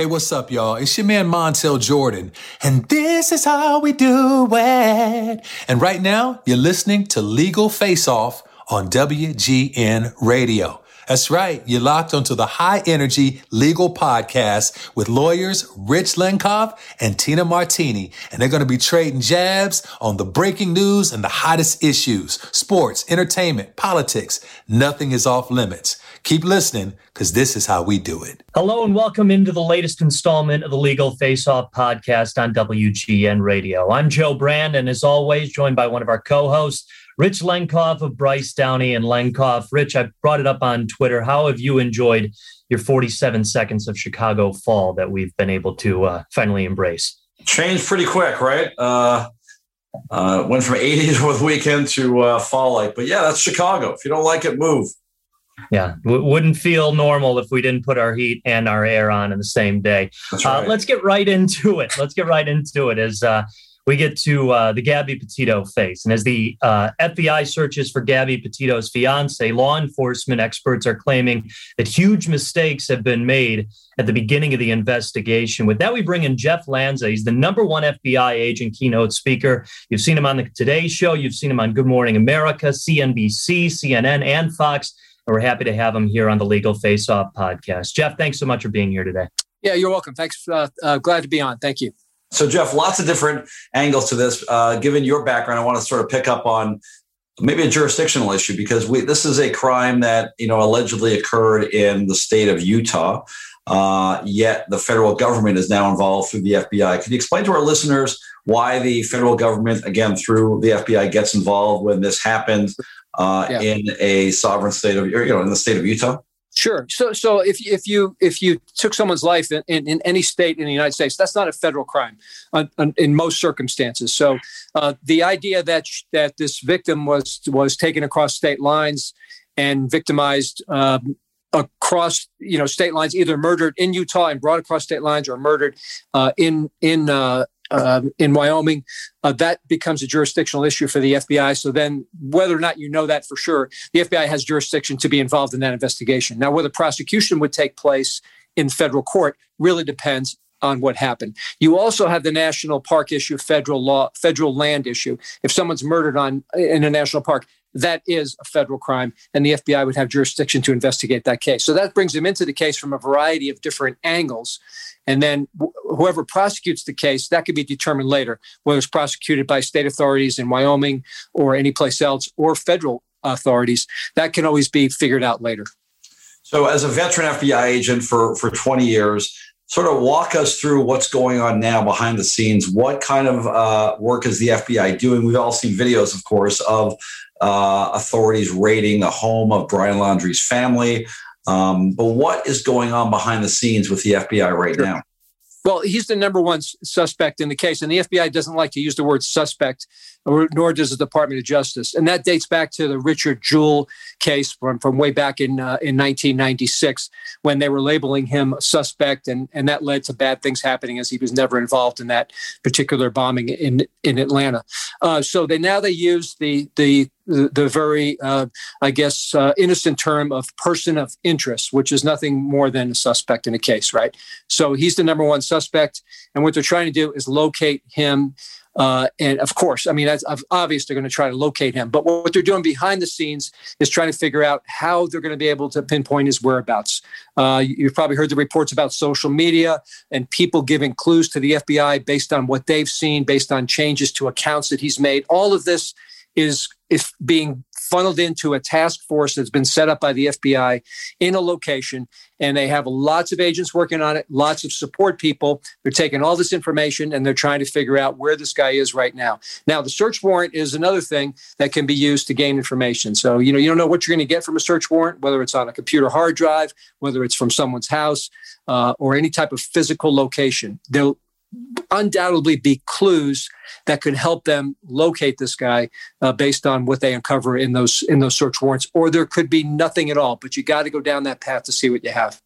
Hey, what's up, y'all? It's your man Montel Jordan, and this is how we do it. And right now, you're listening to Legal Face Off on WGN Radio. That's right. You're locked onto the high energy legal podcast with lawyers Rich Lenkov and Tina Martini. And they're going to be trading jabs on the breaking news and the hottest issues, sports, entertainment, politics. Nothing is off limits. Keep listening because this is how we do it. Hello and welcome into the latest installment of the Legal Face Off podcast on WGN Radio. I'm Joe Brand, and as always, joined by one of our co hosts, Rich Lenkov of Bryce Downey and Lenkov. Rich, I brought it up on Twitter. How have you enjoyed your 47 seconds of Chicago fall that we've been able to uh, finally embrace? Changed pretty quick, right? Uh, uh, went from 80s over the weekend to uh, fall like, but yeah, that's Chicago. If you don't like it, move. Yeah, w- wouldn't feel normal if we didn't put our heat and our air on in the same day. That's right. Uh, let's get right into it. Let's get right into it. As uh, we get to uh, the Gabby Petito face. And as the uh, FBI searches for Gabby Petito's fiance, law enforcement experts are claiming that huge mistakes have been made at the beginning of the investigation. With that, we bring in Jeff Lanza. He's the number one FBI agent keynote speaker. You've seen him on the Today Show, you've seen him on Good Morning America, CNBC, CNN, and Fox. And we're happy to have him here on the Legal Face Off podcast. Jeff, thanks so much for being here today. Yeah, you're welcome. Thanks. Uh, uh, glad to be on. Thank you. So, Jeff, lots of different angles to this. Uh, given your background, I want to sort of pick up on maybe a jurisdictional issue because we, this is a crime that you know allegedly occurred in the state of Utah. Uh, yet the federal government is now involved through the FBI. Can you explain to our listeners why the federal government, again through the FBI, gets involved when this happens uh, yeah. in a sovereign state of you know in the state of Utah? Sure. So, so if if you if you took someone's life in, in, in any state in the United States, that's not a federal crime in most circumstances. So, uh, the idea that that this victim was was taken across state lines and victimized um, across you know state lines, either murdered in Utah and brought across state lines, or murdered uh, in in uh, um, in Wyoming, uh, that becomes a jurisdictional issue for the FBI. So then, whether or not you know that for sure, the FBI has jurisdiction to be involved in that investigation. Now, whether prosecution would take place in federal court really depends on what happened. You also have the national park issue, federal law, federal land issue. If someone's murdered on in a national park, that is a federal crime, and the FBI would have jurisdiction to investigate that case. So that brings them into the case from a variety of different angles. And then wh- whoever prosecutes the case, that could be determined later, whether it's prosecuted by state authorities in Wyoming or any place else or federal authorities. That can always be figured out later. So, as a veteran FBI agent for, for 20 years, sort of walk us through what's going on now behind the scenes. What kind of uh, work is the FBI doing? We've all seen videos, of course, of uh, authorities raiding the home of Brian Laundrie's family. Um, but what is going on behind the scenes with the FBI right sure. now? Well, he's the number one suspect in the case, and the FBI doesn't like to use the word suspect, nor does the Department of Justice, and that dates back to the Richard Jewell case from, from way back in uh, in 1996 when they were labeling him a suspect, and and that led to bad things happening as he was never involved in that particular bombing in in Atlanta. Uh, so they now they use the the the, the very, uh, I guess, uh, innocent term of person of interest, which is nothing more than a suspect in a case, right? So he's the number one suspect. And what they're trying to do is locate him. Uh, and of course, I mean, that's obvious they're going to try to locate him. But what they're doing behind the scenes is trying to figure out how they're going to be able to pinpoint his whereabouts. Uh, you've probably heard the reports about social media and people giving clues to the FBI based on what they've seen, based on changes to accounts that he's made. All of this is is being funneled into a task force that's been set up by the FBI in a location. And they have lots of agents working on it, lots of support people. They're taking all this information and they're trying to figure out where this guy is right now. Now, the search warrant is another thing that can be used to gain information. So, you know, you don't know what you're going to get from a search warrant, whether it's on a computer hard drive, whether it's from someone's house, uh, or any type of physical location. They'll undoubtedly be clues that could help them locate this guy uh, based on what they uncover in those in those search warrants or there could be nothing at all. But you got to go down that path to see what you have.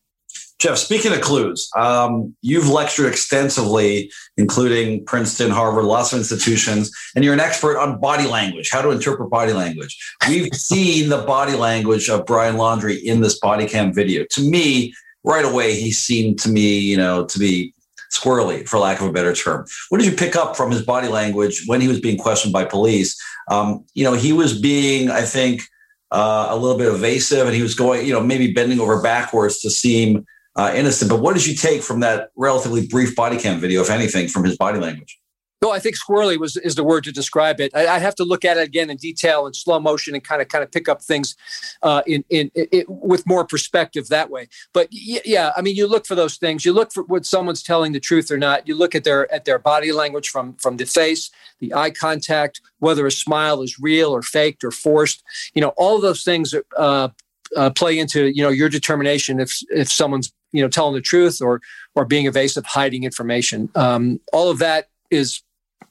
Jeff speaking of clues um, you've lectured extensively including princeton harvard lots of institutions and you're an expert on body language how to interpret body language. We've seen the body language of brian laundrie in this body cam video. To me right away he seemed to me, you know, to be squirrely, for lack of a better term. What did you pick up from his body language when he was being questioned by police? Um, you know, he was being, I think, uh, a little bit evasive, and he was going, you know, maybe bending over backwards to seem uh, innocent. But what did you take from that relatively brief body cam video, if anything, from his body language? No, I think squirrely was is the word to describe it. I, I have to look at it again in detail in slow motion and kind of kind of pick up things uh, in, in, in with more perspective that way. But yeah, I mean, you look for those things. You look for what someone's telling the truth or not. You look at their at their body language from from the face, the eye contact, whether a smile is real or faked or forced. You know, all of those things uh, uh, play into you know your determination if if someone's you know telling the truth or or being evasive, hiding information. Um, all of that is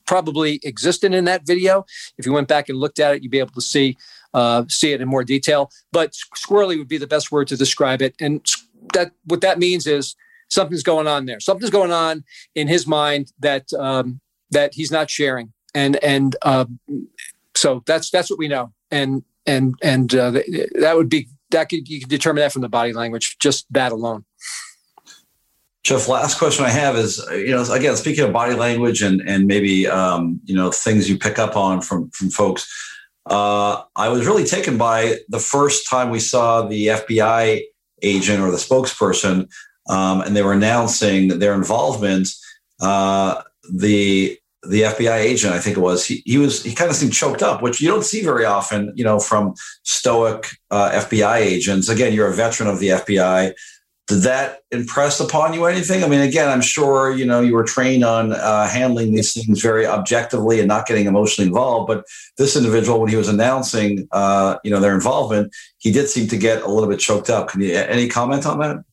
probably existed in that video. If you went back and looked at it, you'd be able to see uh, see it in more detail. But squirrely would be the best word to describe it. And that what that means is something's going on there. Something's going on in his mind that um, that he's not sharing. And and uh, so that's that's what we know. And and and uh, that would be that could you could determine that from the body language, just that alone. Jeff, last question I have is, you know, again, speaking of body language and and maybe um, you know things you pick up on from from folks. Uh, I was really taken by the first time we saw the FBI agent or the spokesperson, um, and they were announcing their involvement. Uh, the the FBI agent, I think it was, he, he was he kind of seemed choked up, which you don't see very often, you know, from stoic uh, FBI agents. Again, you're a veteran of the FBI did that impress upon you anything? I mean, again, I'm sure you know you were trained on uh, handling these things very objectively and not getting emotionally involved. But this individual, when he was announcing, uh, you know, their involvement, he did seem to get a little bit choked up. Can you any comment on that?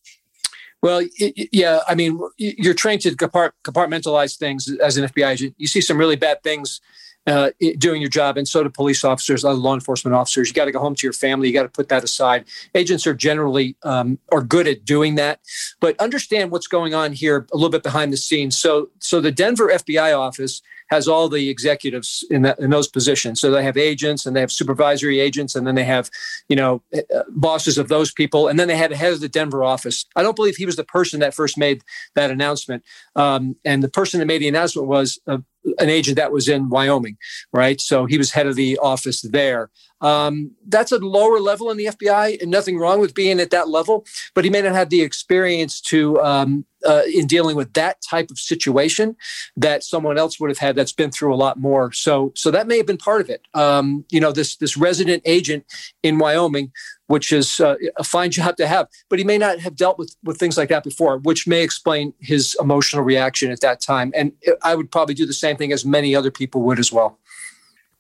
Well, yeah, I mean, you're trained to compartmentalize things as an FBI agent. You see some really bad things uh, doing your job, and so do police officers, other law enforcement officers. You got to go home to your family. You got to put that aside. Agents are generally um, are good at doing that, but understand what's going on here a little bit behind the scenes. So, so the Denver FBI office has all the executives in that in those positions. So they have agents and they have supervisory agents, and then they have, you know, uh, bosses of those people, and then they had the head of the Denver office. I don't believe he was the person that first made that announcement, um, and the person that made the announcement was uh, an agent that was in Wyoming, right? So he was head of the office there. Um, that's a lower level in the FBI, and nothing wrong with being at that level. But he may not have the experience to um, uh, in dealing with that type of situation that someone else would have had that's been through a lot more. So, so that may have been part of it. Um, you know, this this resident agent in Wyoming which is uh, a fine job to have. But he may not have dealt with, with things like that before, which may explain his emotional reaction at that time. And I would probably do the same thing as many other people would as well.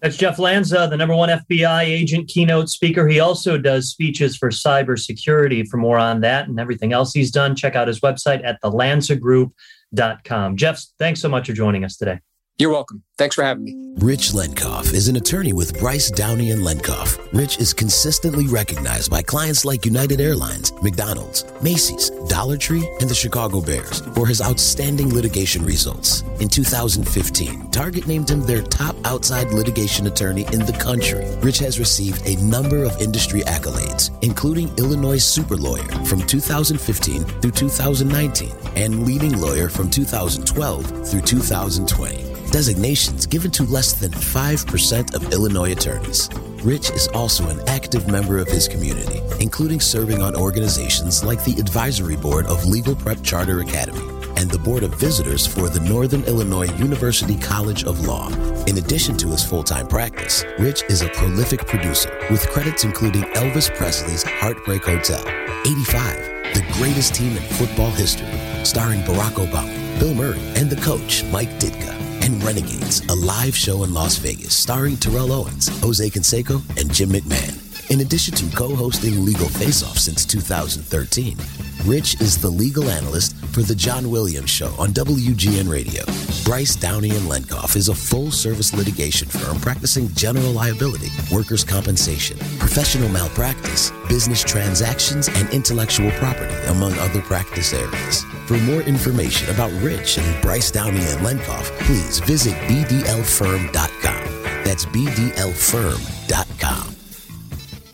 That's Jeff Lanza, the number one FBI agent, keynote speaker. He also does speeches for cybersecurity. For more on that and everything else he's done, check out his website at thelanzagroup.com. Jeff, thanks so much for joining us today. You're welcome. Thanks for having me. Rich Lenkov is an attorney with Bryce Downey and Lenkov. Rich is consistently recognized by clients like United Airlines, McDonald's, Macy's, Dollar Tree, and the Chicago Bears for his outstanding litigation results. In 2015, Target named him their top outside litigation attorney in the country. Rich has received a number of industry accolades, including Illinois Super Lawyer from 2015 through 2019 and Leading Lawyer from 2012 through 2020 designations given to less than 5% of Illinois attorneys. Rich is also an active member of his community, including serving on organizations like the Advisory Board of Legal Prep Charter Academy and the Board of Visitors for the Northern Illinois University College of Law. In addition to his full time practice, Rich is a prolific producer with credits including Elvis Presley's Heartbreak Hotel, 85, the greatest team in football history, starring Barack Obama, Bill Murray, and the coach, Mike Ditka and Renegades, a live show in Las Vegas starring Terrell Owens, Jose Canseco, and Jim McMahon. In addition to co hosting Legal Face Off since 2013, Rich is the legal analyst for The John Williams Show on WGN Radio. Bryce Downey and Lenkov is a full service litigation firm practicing general liability, workers' compensation, professional malpractice, business transactions, and intellectual property, among other practice areas. For more information about Rich and Bryce Downey and Lenkov, please visit bdlfirm.com. That's bdlfirm.com.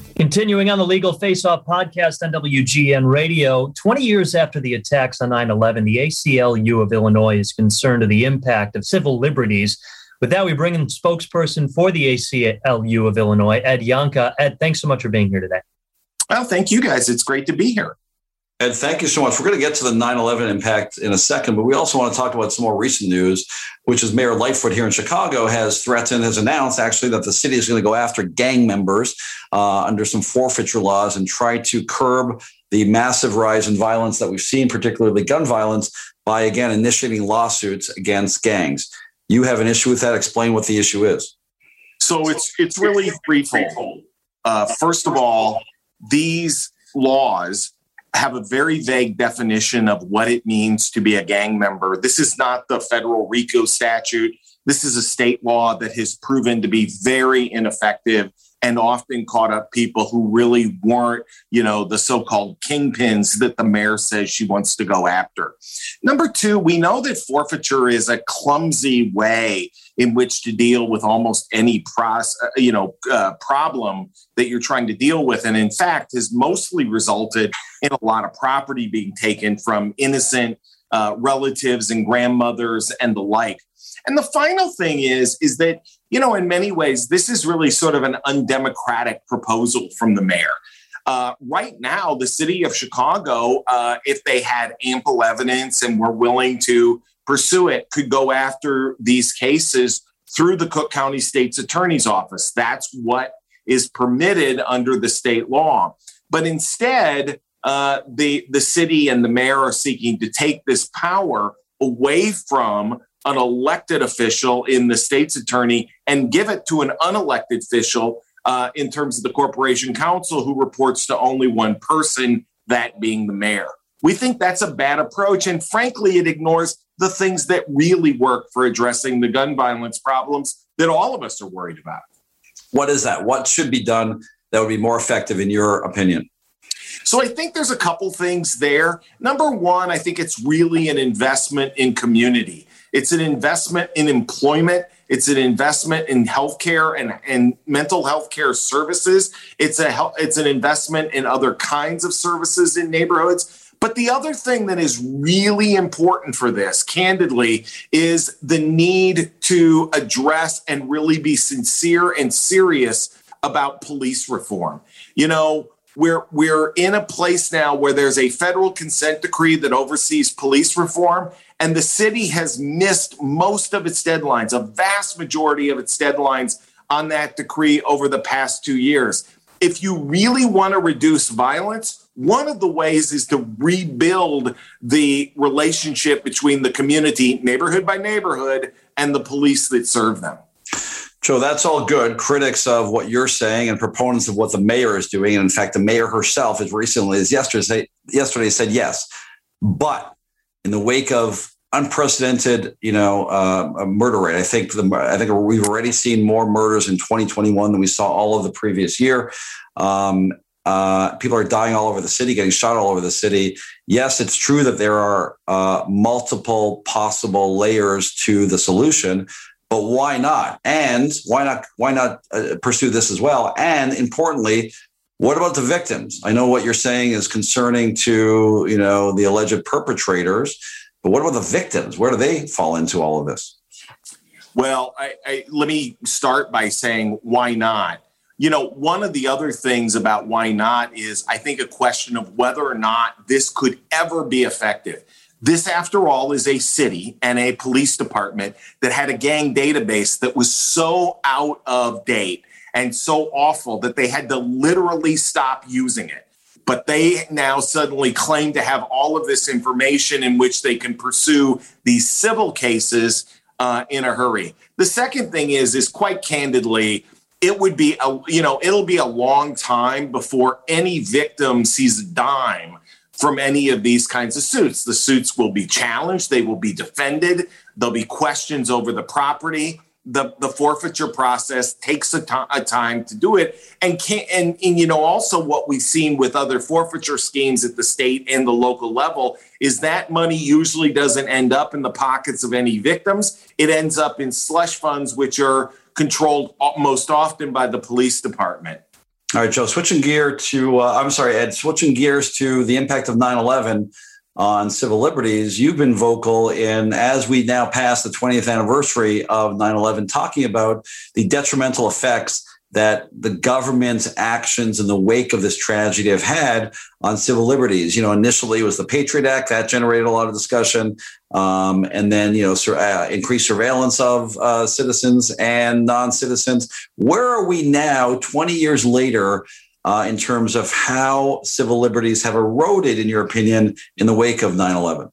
You Continuing on the Legal Face Off podcast on WGN Radio, 20 years after the attacks on 9 11, the ACLU of Illinois is concerned of the impact of civil liberties. With that, we bring in spokesperson for the ACLU of Illinois, Ed Yohnka. Ed, thanks so much for being here today. Well, thank you guys. It's great to be here. Ed, thank you so much. We're going to get to the 9 11 impact in a second, but we also want to talk about some more recent news, which is Mayor Lightfoot here in Chicago has threatened, has announced actually that the city is going to go after gang members uh, under some forfeiture laws and try to curb the massive rise in violence that we've seen, particularly gun violence, by again initiating lawsuits against gangs. You have an issue with that. Explain what the issue is. So it's it's really threefold. Uh, first of all, these laws have a very vague definition of what it means to be a gang member. This is not the federal RICO statute. This is a state law that has proven to be very ineffective and often caught up people who really weren't, you know, the so-called kingpins that the mayor says she wants to go after. Number two, we know that forfeiture is a clumsy way in which to deal with almost any process, uh, you know, uh, problem that you're trying to deal with, and in fact, has mostly resulted in a lot of property being taken from innocent uh, relatives and grandmothers and the like. And the final thing is, is that you know, in many ways, this is really sort of an undemocratic proposal from the mayor. Uh, right now, the city of Chicago, uh, if they had ample evidence and were willing to pursue it, could go after these cases through the Cook County State's Attorney's Office. That's what is permitted under the state law. But instead, uh, the the city and the mayor are seeking to take this power away from an elected official in the state's attorney and give it to an unelected official uh, in terms of the corporation counsel who reports to only one person, that being the mayor. We think that's a bad approach. And frankly, it ignores the things that really work for addressing the gun violence problems that all of us are worried about. What is that? What should be done that would be more effective, in your opinion? So I think there's a couple things there. Number one, I think it's really an investment in community. It's an investment in employment. It's an investment in healthcare and, and mental health care services. It's a it's an investment in other kinds of services in neighborhoods. But the other thing that is really important for this, candidly, is the need to address and really be sincere and serious about police reform. You know, we're we're in a place now where there's a federal consent decree that oversees police reform and the city has missed most of its deadlines, a vast majority of its deadlines on that decree over the past 2 years. If you really want to reduce violence, one of the ways is to rebuild the relationship between the community, neighborhood by neighborhood, and the police that serve them. So that's all good. Critics of what you're saying and proponents of what the mayor is doing. And in fact, the mayor herself, as recently as yesterday, yesterday said yes. But in the wake of unprecedented, you know, uh, murder rate, I think the I think we've already seen more murders in 2021 than we saw all of the previous year. Um, uh, people are dying all over the city, getting shot all over the city. Yes, it's true that there are uh, multiple possible layers to the solution, but why not? And why not? Why not uh, pursue this as well? And importantly, what about the victims? I know what you're saying is concerning to you know the alleged perpetrators, but what about the victims? Where do they fall into all of this? Well, I, I, let me start by saying why not. You know, one of the other things about why not is I think a question of whether or not this could ever be effective. This, after all, is a city and a police department that had a gang database that was so out of date and so awful that they had to literally stop using it. But they now suddenly claim to have all of this information in which they can pursue these civil cases uh, in a hurry. The second thing is, is quite candidly, it would be a you know it'll be a long time before any victim sees a dime from any of these kinds of suits. The suits will be challenged, they will be defended, there'll be questions over the property. The, the forfeiture process takes a, to- a time to do it and can and, and you know also what we've seen with other forfeiture schemes at the state and the local level is that money usually doesn't end up in the pockets of any victims. It ends up in slush funds which are controlled most often by the police department. All right, Joe, switching gear to, uh, I'm sorry, Ed, switching gears to the impact of 9 11 on civil liberties. You've been vocal in, as we now pass the 20th anniversary of 9 11, talking about the detrimental effects that the government's actions in the wake of this tragedy have had on civil liberties. You know, initially it was the Patriot Act that generated a lot of discussion, um, and then you know, sur- uh, increased surveillance of uh, citizens and non-citizens. Where are we now, 20 years later? Uh, in terms of how civil liberties have eroded, in your opinion, in the wake of 9 11?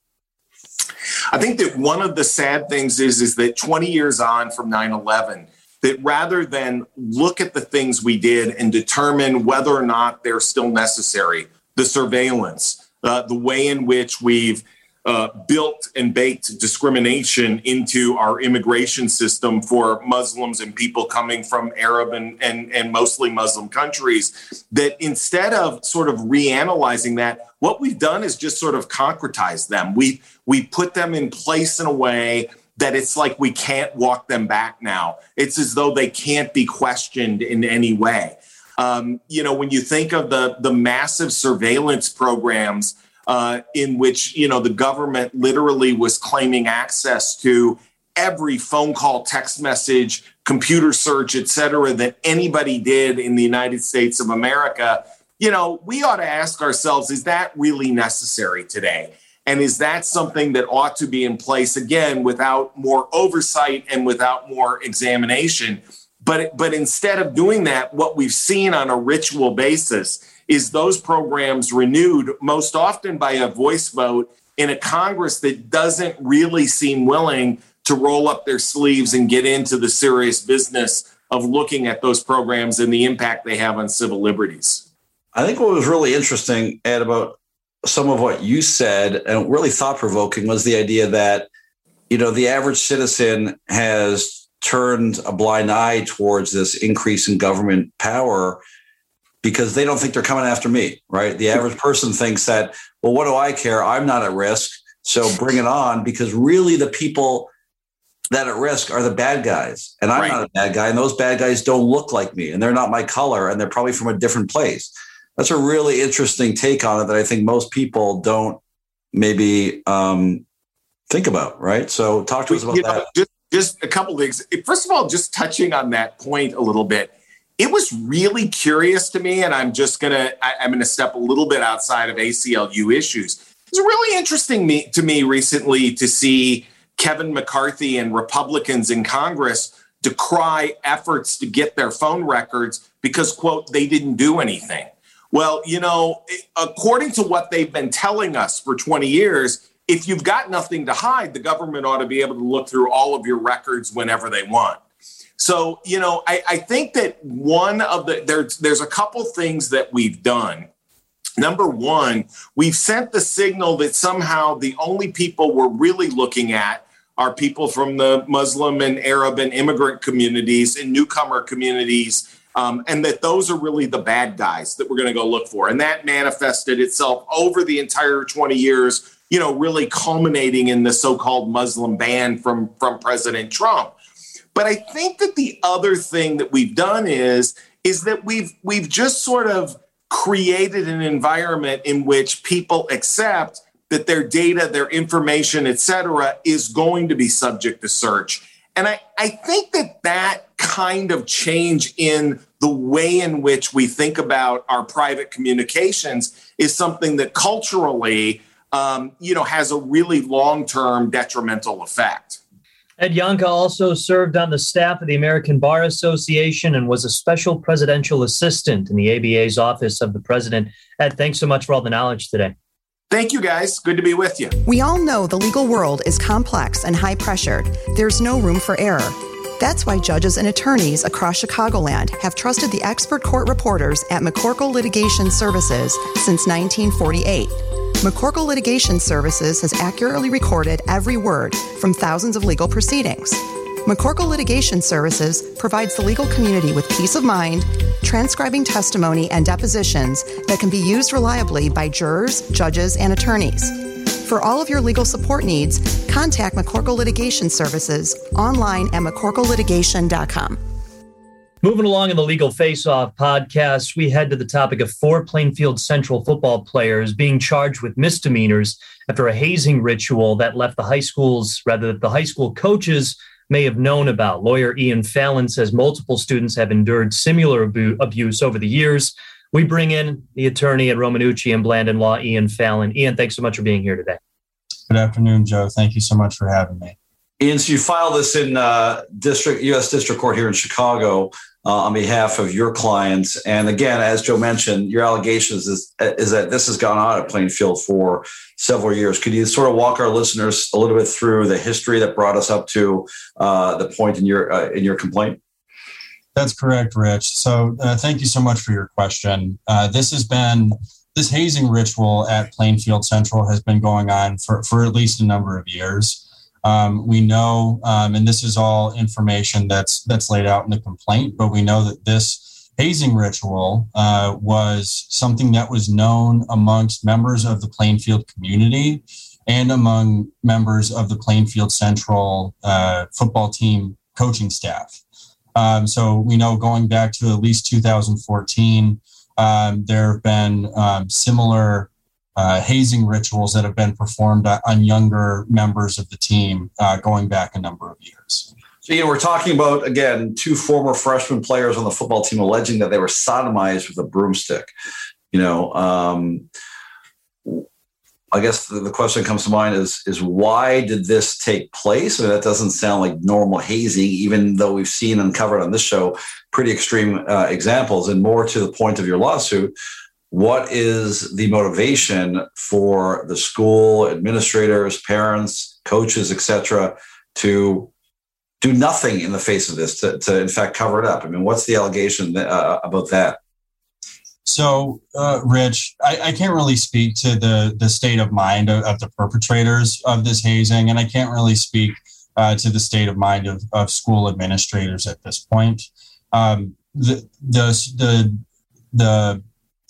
I think that one of the sad things is, is that 20 years on from 9 11, that rather than look at the things we did and determine whether or not they're still necessary, the surveillance, uh, the way in which we've uh, built and baked discrimination into our immigration system for Muslims and people coming from Arab and, and, and mostly Muslim countries, that instead of sort of reanalyzing that, what we've done is just sort of concretize them. We, we put them in place in a way that it's like we can't walk them back now. It's as though they can't be questioned in any way. Um, you know, when you think of the the massive surveillance programs uh, in which you know the government literally was claiming access to every phone call, text message, computer search, et cetera, that anybody did in the United States of America, you know, we ought to ask ourselves: Is that really necessary today? And is that something that ought to be in place again without more oversight and without more examination? But, but instead of doing that, what we've seen on a ritual basis is those programs renewed most often by a voice vote in a Congress that doesn't really seem willing to roll up their sleeves and get into the serious business of looking at those programs and the impact they have on civil liberties. I think what was really interesting, Ed, about some of what you said and really thought provoking was the idea that you know the average citizen has turned a blind eye towards this increase in government power because they don't think they're coming after me right the average person thinks that well what do i care i'm not at risk so bring it on because really the people that at risk are the bad guys and i'm right. not a bad guy and those bad guys don't look like me and they're not my color and they're probably from a different place that's a really interesting take on it that I think most people don't maybe um, think about, right? So talk to us about you that. Just, just a couple things. First of all, just touching on that point a little bit, it was really curious to me, and I'm just gonna I, I'm gonna step a little bit outside of ACLU issues. It's really interesting me, to me recently to see Kevin McCarthy and Republicans in Congress decry efforts to get their phone records because quote they didn't do anything well, you know, according to what they've been telling us for 20 years, if you've got nothing to hide, the government ought to be able to look through all of your records whenever they want. So, you know, I, I think that one of the there's there's a couple things that we've done. Number one, we've sent the signal that somehow the only people we're really looking at are people from the Muslim and Arab and immigrant communities and newcomer communities um, and that those are really the bad guys that we're going to go look for. And that manifested itself over the entire 20 years, you know, really culminating in the so-called Muslim ban from from President Trump. But I think that the other thing that we've done is is that we've we've just sort of created an environment in which people accept that their data, their information, et cetera, is going to be subject to search. And I, I think that that kind of change in the way in which we think about our private communications is something that culturally, um, you know, has a really long-term detrimental effect. Ed Yohnka also served on the staff of the American Bar Association and was a special presidential assistant in the ABA's office of the president. Ed, thanks so much for all the knowledge today. Thank you, guys. Good to be with you. We all know the legal world is complex and high pressured. There's no room for error. That's why judges and attorneys across Chicagoland have trusted the expert court reporters at McCorkle Litigation Services since 1948. McCorkle Litigation Services has accurately recorded every word from thousands of legal proceedings. McCorkle Litigation Services provides the legal community with peace of mind, transcribing testimony and depositions that can be used reliably by jurors, judges, and attorneys. For all of your legal support needs, contact McCorkle Litigation Services online at McCorkleLitigation.com. Moving along in the Legal Face Off podcast, we head to the topic of four Plainfield Central football players being charged with misdemeanors after a hazing ritual that left the high schools, rather, the high school coaches may have known about. Lawyer Ian Fallon says multiple students have endured similar abu- abuse over the years. We bring in the attorney at Romanucci and Blandin Law, Ian Fallon. Ian, thanks so much for being here today. Good afternoon, Joe. Thank you so much for having me. Ian, so you filed this in uh, district U.S. District Court here in Chicago uh, on behalf of your clients. And again, as Joe mentioned, your allegations is, is that this has gone on at Plainfield for several years. Could you sort of walk our listeners a little bit through the history that brought us up to uh, the point in your uh, in your complaint? That's correct, Rich. So uh, thank you so much for your question. Uh, this has been this hazing ritual at Plainfield Central has been going on for, for at least a number of years. Um, we know, um, and this is all information that's that's laid out in the complaint, but we know that this hazing ritual uh, was something that was known amongst members of the Plainfield community and among members of the Plainfield Central uh, football team coaching staff. Um, so we know going back to at least 2014, um, there have been um, similar uh, hazing rituals that have been performed on younger members of the team uh, going back a number of years. So, you know, we're talking about, again, two former freshman players on the football team alleging that they were sodomized with a broomstick. You know, um, I guess the, the, question comes to mind is is why did this take place? I mean, that doesn't sound like normal hazing, even though we've seen and covered on this show pretty extreme uh, examples. And more to the point of your lawsuit, what is the motivation for the school administrators parents coaches etc to do nothing in the face of this to, to in fact cover it up i mean what's the allegation uh, about that so uh, rich I, I, can't really speak to the the state of mind of, of, the perpetrators of this hazing and i can't really speak uh, to the state of mind of, of school administrators at this point um, the the the the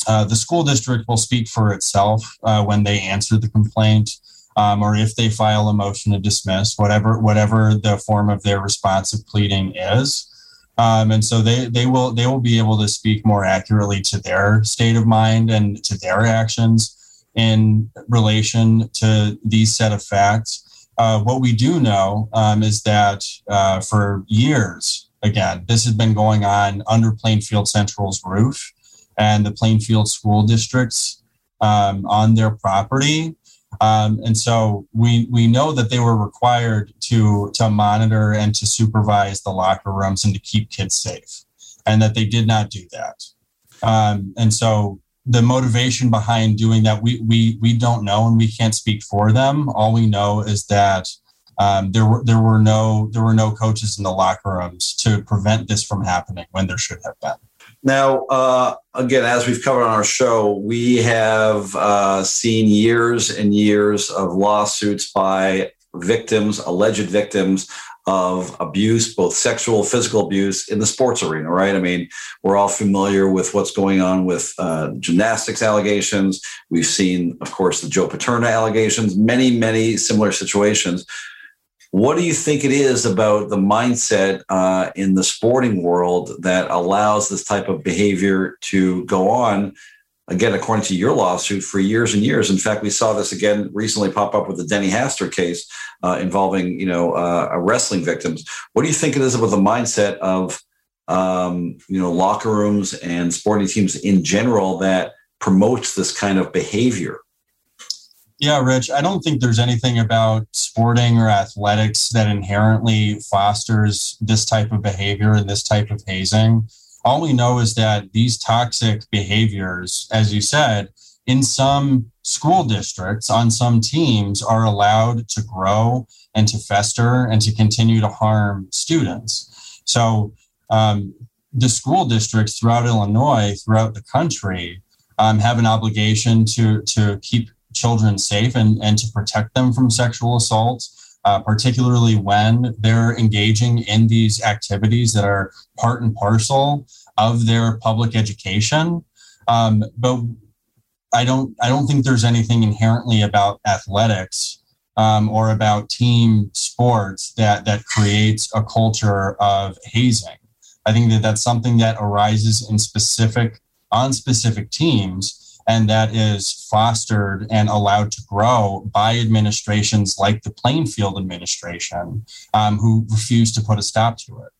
uh, the school district will speak for itself uh, when they answer the complaint um, or if they file a motion to dismiss, whatever whatever the form of their responsive pleading is. Um, and so they, they will they will be able to speak more accurately to their state of mind and to their actions in relation to these set of facts. Uh, what we do know um, is that uh, for years, again, this has been going on under Plainfield Central's roof and the Plainfield school districts um, on their property. Um, and so we we know that they were required to to monitor and to supervise the locker rooms and to keep kids safe, and that they did not do that. Um, and so the motivation behind doing that we we we don't know and we can't speak for them. All we know is that um, there were there were no there were no coaches in the locker rooms to prevent this from happening when there should have been. Now, uh, again, as we've covered on our show, we have uh, seen years and years of lawsuits by victims, alleged victims of abuse, both sexual, physical abuse in the sports arena, right? I mean, we're all familiar with what's going on with uh, gymnastics allegations. We've seen, of course, the Joe Paterno allegations, many, many similar situations. What do you think it is about the mindset uh, in the sporting world that allows this type of behavior to go on? Again, according to your lawsuit, for years and years. In fact, we saw this again recently pop up with the Denny Hastert case uh, involving, you know, uh, wrestling victims. What do you think it is about the mindset of, um, you know, locker rooms and sporting teams in general that promotes this kind of behavior? Yeah, Rich, I don't think there's anything about sporting or athletics that inherently fosters this type of behavior and this type of hazing. All we know is that these toxic behaviors, as you said, in some school districts, on some teams, are allowed to grow and to fester and to continue to harm students. So, um, the school districts throughout Illinois, throughout the country, um, have an obligation to to keep children safe and, and to protect them from sexual assault, uh, particularly when they're engaging in these activities that are part and parcel of their public education. Um, but I don't I don't think there's anything inherently about athletics um, or about team sports that that creates a culture of hazing. I think that that's something that arises in specific on specific teams and that is fostered and allowed to grow by administrations like the Plainfield administration, um, who refuse to put a stop to it.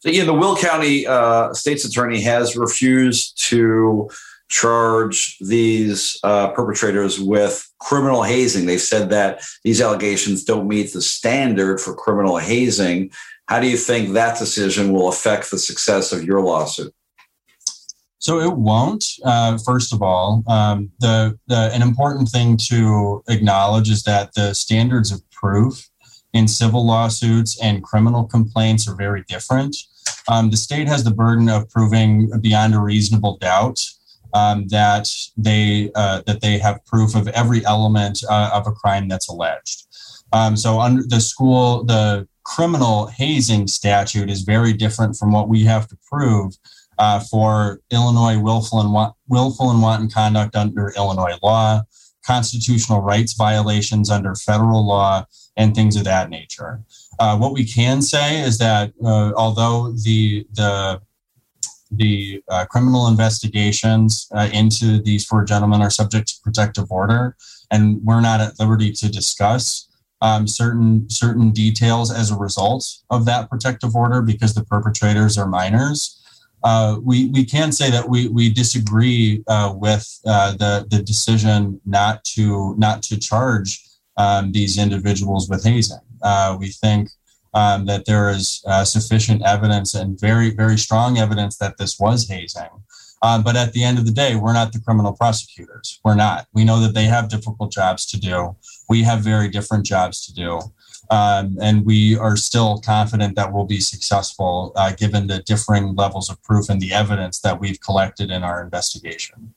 So, yeah, the Will County uh, state's attorney has refused to charge these uh, perpetrators with criminal hazing. They've said that these allegations don't meet the standard for criminal hazing. How do you think that decision will affect the success of your lawsuit? So it won't. Uh, first of all, um, the, the an important thing to acknowledge is that the standards of proof in civil lawsuits and criminal complaints are very different. Um, the state has the burden of proving beyond a reasonable doubt um, that they uh, that they have proof of every element uh, of a crime that's alleged. Um, so under the school, the criminal hazing statute is very different from what we have to prove uh, for Illinois willful and wa- willful and wanton conduct under Illinois law, constitutional rights violations under federal law, and things of that nature. Uh, what we can say is that uh, although the the the uh, criminal investigations uh, into these four gentlemen are subject to protective order, and we're not at liberty to discuss um, certain certain details as a result of that protective order because the perpetrators are minors. Uh, we we can say that we we disagree uh, with uh, the the decision not to not to charge um, these individuals with hazing. Uh, we think um, that there is uh, sufficient evidence and very, very strong evidence that this was hazing. But at the end of the day, we're not the criminal prosecutors. We're not. We know that they have difficult jobs to do. We have very different jobs to do. Um, and we are still confident that we'll be successful uh, given the differing levels of proof and the evidence that we've collected in our investigation.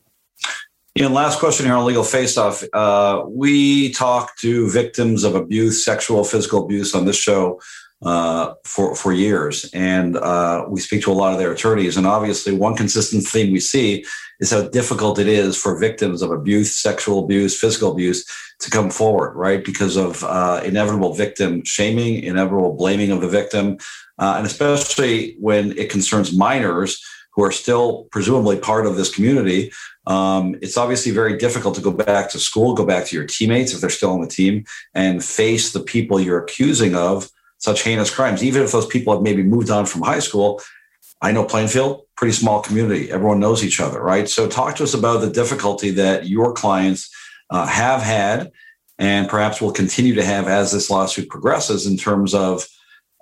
And last question here on Legal Face Off. Uh, we talk to victims of abuse, sexual, physical abuse on this show uh, for for years, and uh, we speak to a lot of their attorneys. And obviously, one consistent theme we see is how difficult it is for victims of abuse, sexual abuse, physical abuse, to come forward, right? Because of uh, inevitable victim shaming, inevitable blaming of the victim, uh, and especially when it concerns minors who are still presumably part of this community. Um, it's obviously very difficult to go back to school, go back to your teammates if they're still on the team, and face the people you're accusing of such heinous crimes, even if those people have maybe moved on from high school. I know Plainfield, pretty small community. Everyone knows each other, right? So, talk to us about the difficulty that your clients uh, have had and perhaps will continue to have as this lawsuit progresses in terms of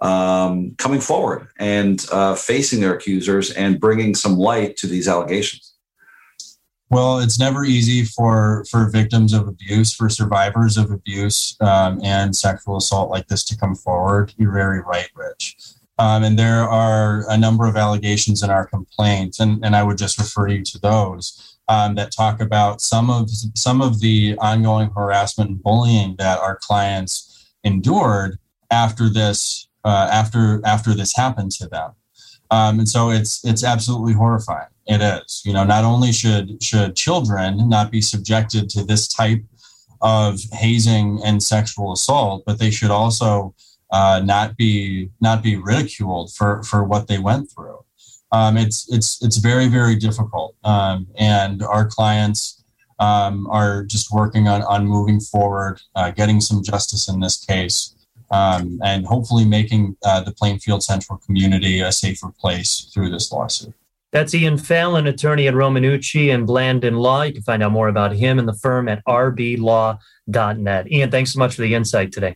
um, coming forward and uh, facing their accusers and bringing some light to these allegations. Well, it's never easy for for victims of abuse, for survivors of abuse um, and sexual assault like this to come forward. You're very right, Rich. Um, and there are a number of allegations in our complaint, and, and I would just refer you to those um, that talk about some of some of the ongoing harassment and bullying that our clients endured after this uh, after after this happened to them. Um, and so it's it's absolutely horrifying. It is. You know, not only should should children not be subjected to this type of hazing and sexual assault, but they should also uh, not be not be ridiculed for for what they went through. Um, it's it's it's very very difficult, um, and our clients um, are just working on on moving forward, uh, getting some justice in this case, um, and hopefully making uh, the Plainfield Central community a safer place through this lawsuit. That's Ian Fallon, attorney at Romanucci and Blandin Law. You can find out more about him and the firm at rblaw.net. Ian, thanks so much for the insight today.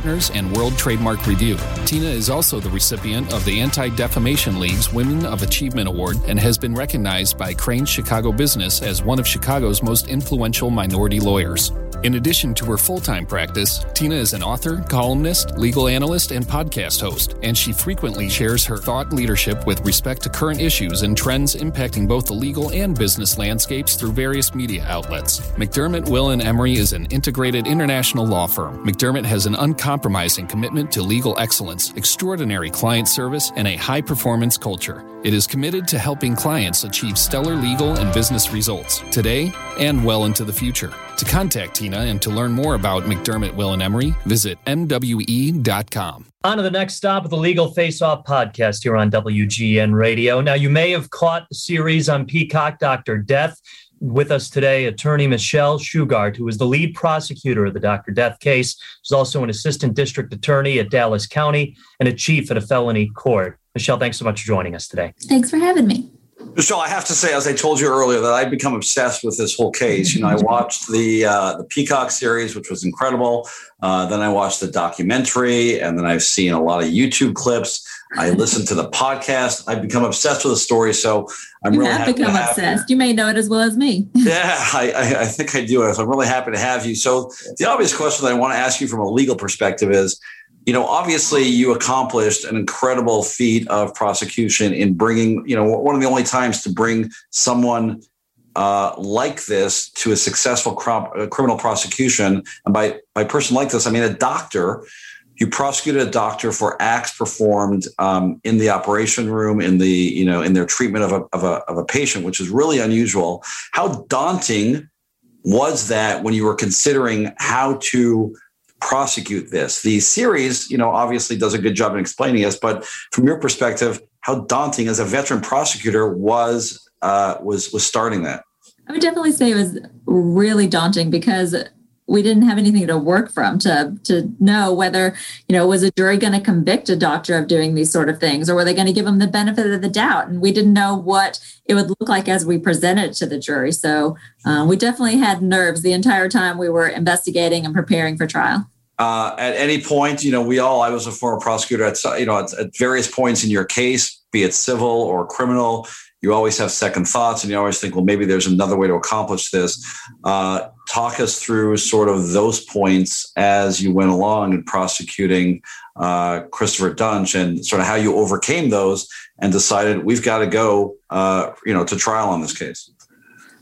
Partners and World Trademark Review. Tina is also the recipient of the Anti Defamation League's Women of Achievement Award and has been recognized by Crain's Chicago Business as one of Chicago's most influential minority lawyers. In addition to her full time practice, Tina is an author, columnist, legal analyst, and podcast host, and she frequently shares her thought leadership with respect to current issues and trends impacting both the legal and business landscapes through various media outlets. McDermott, Will, and Emery is an integrated international law firm. McDermott has an uncompromising commitment to legal excellence, extraordinary client service, and a high performance culture. It is committed to helping clients achieve stellar legal and business results today and well into the future. To contact Tina and to learn more about McDermott, Will, and Emery, visit MWE.com. On to the next stop of the Legal Face Off podcast here on WGN Radio. Now, you may have caught the series on Peacock, Dr. Death. With us today, attorney Michelle Shugart, who is the lead prosecutor of the Dr. Death case. She's also an assistant district attorney at Dallas County and a chief at a felony court. Michelle, thanks so much for joining us today. Thanks for having me. Michelle, I have to say, as I told you earlier, that I've become obsessed with this whole case. You know, I watched the uh, the Peacock series, which was incredible. Uh, then I watched the documentary, and then I've seen a lot of YouTube clips. I listened to the podcast. I've become obsessed with the story. So I'm you really have become obsessed. You. you may know it as well as me. yeah, I, I, I think I do. So I'm really happy to have you. So the obvious question that I want to ask you from a legal perspective is you know, obviously you accomplished an incredible feat of prosecution in bringing, you know, one of the only times to bring someone uh, like this to a successful crop, uh, criminal prosecution. And by, by person like this, I mean a doctor. You prosecuted a doctor for acts performed um, in the operation room, in the you know in their treatment of a, of a of a patient, which is really unusual. How daunting was that when you were considering how to prosecute this. The series, you know, obviously does a good job in explaining this, but from your perspective, how daunting as a veteran prosecutor was uh, was was starting that? I would definitely say it was really daunting because we didn't have anything to work from to to know whether you know was a jury going to convict a doctor of doing these sort of things or were they going to give them the benefit of the doubt and we didn't know what it would look like as we presented to the jury so uh, we definitely had nerves the entire time we were investigating and preparing for trial uh, at any point, you know, we all, I was a former prosecutor at, you know, at, at, various points in your case, be it civil or criminal, you always have second thoughts and you always think, well, maybe there's another way to accomplish this. Uh, talk us through sort of those points as you went along in prosecuting uh, Christopher Duntsch and sort of how you overcame those and decided we've got to go, uh, you know, to trial on this case.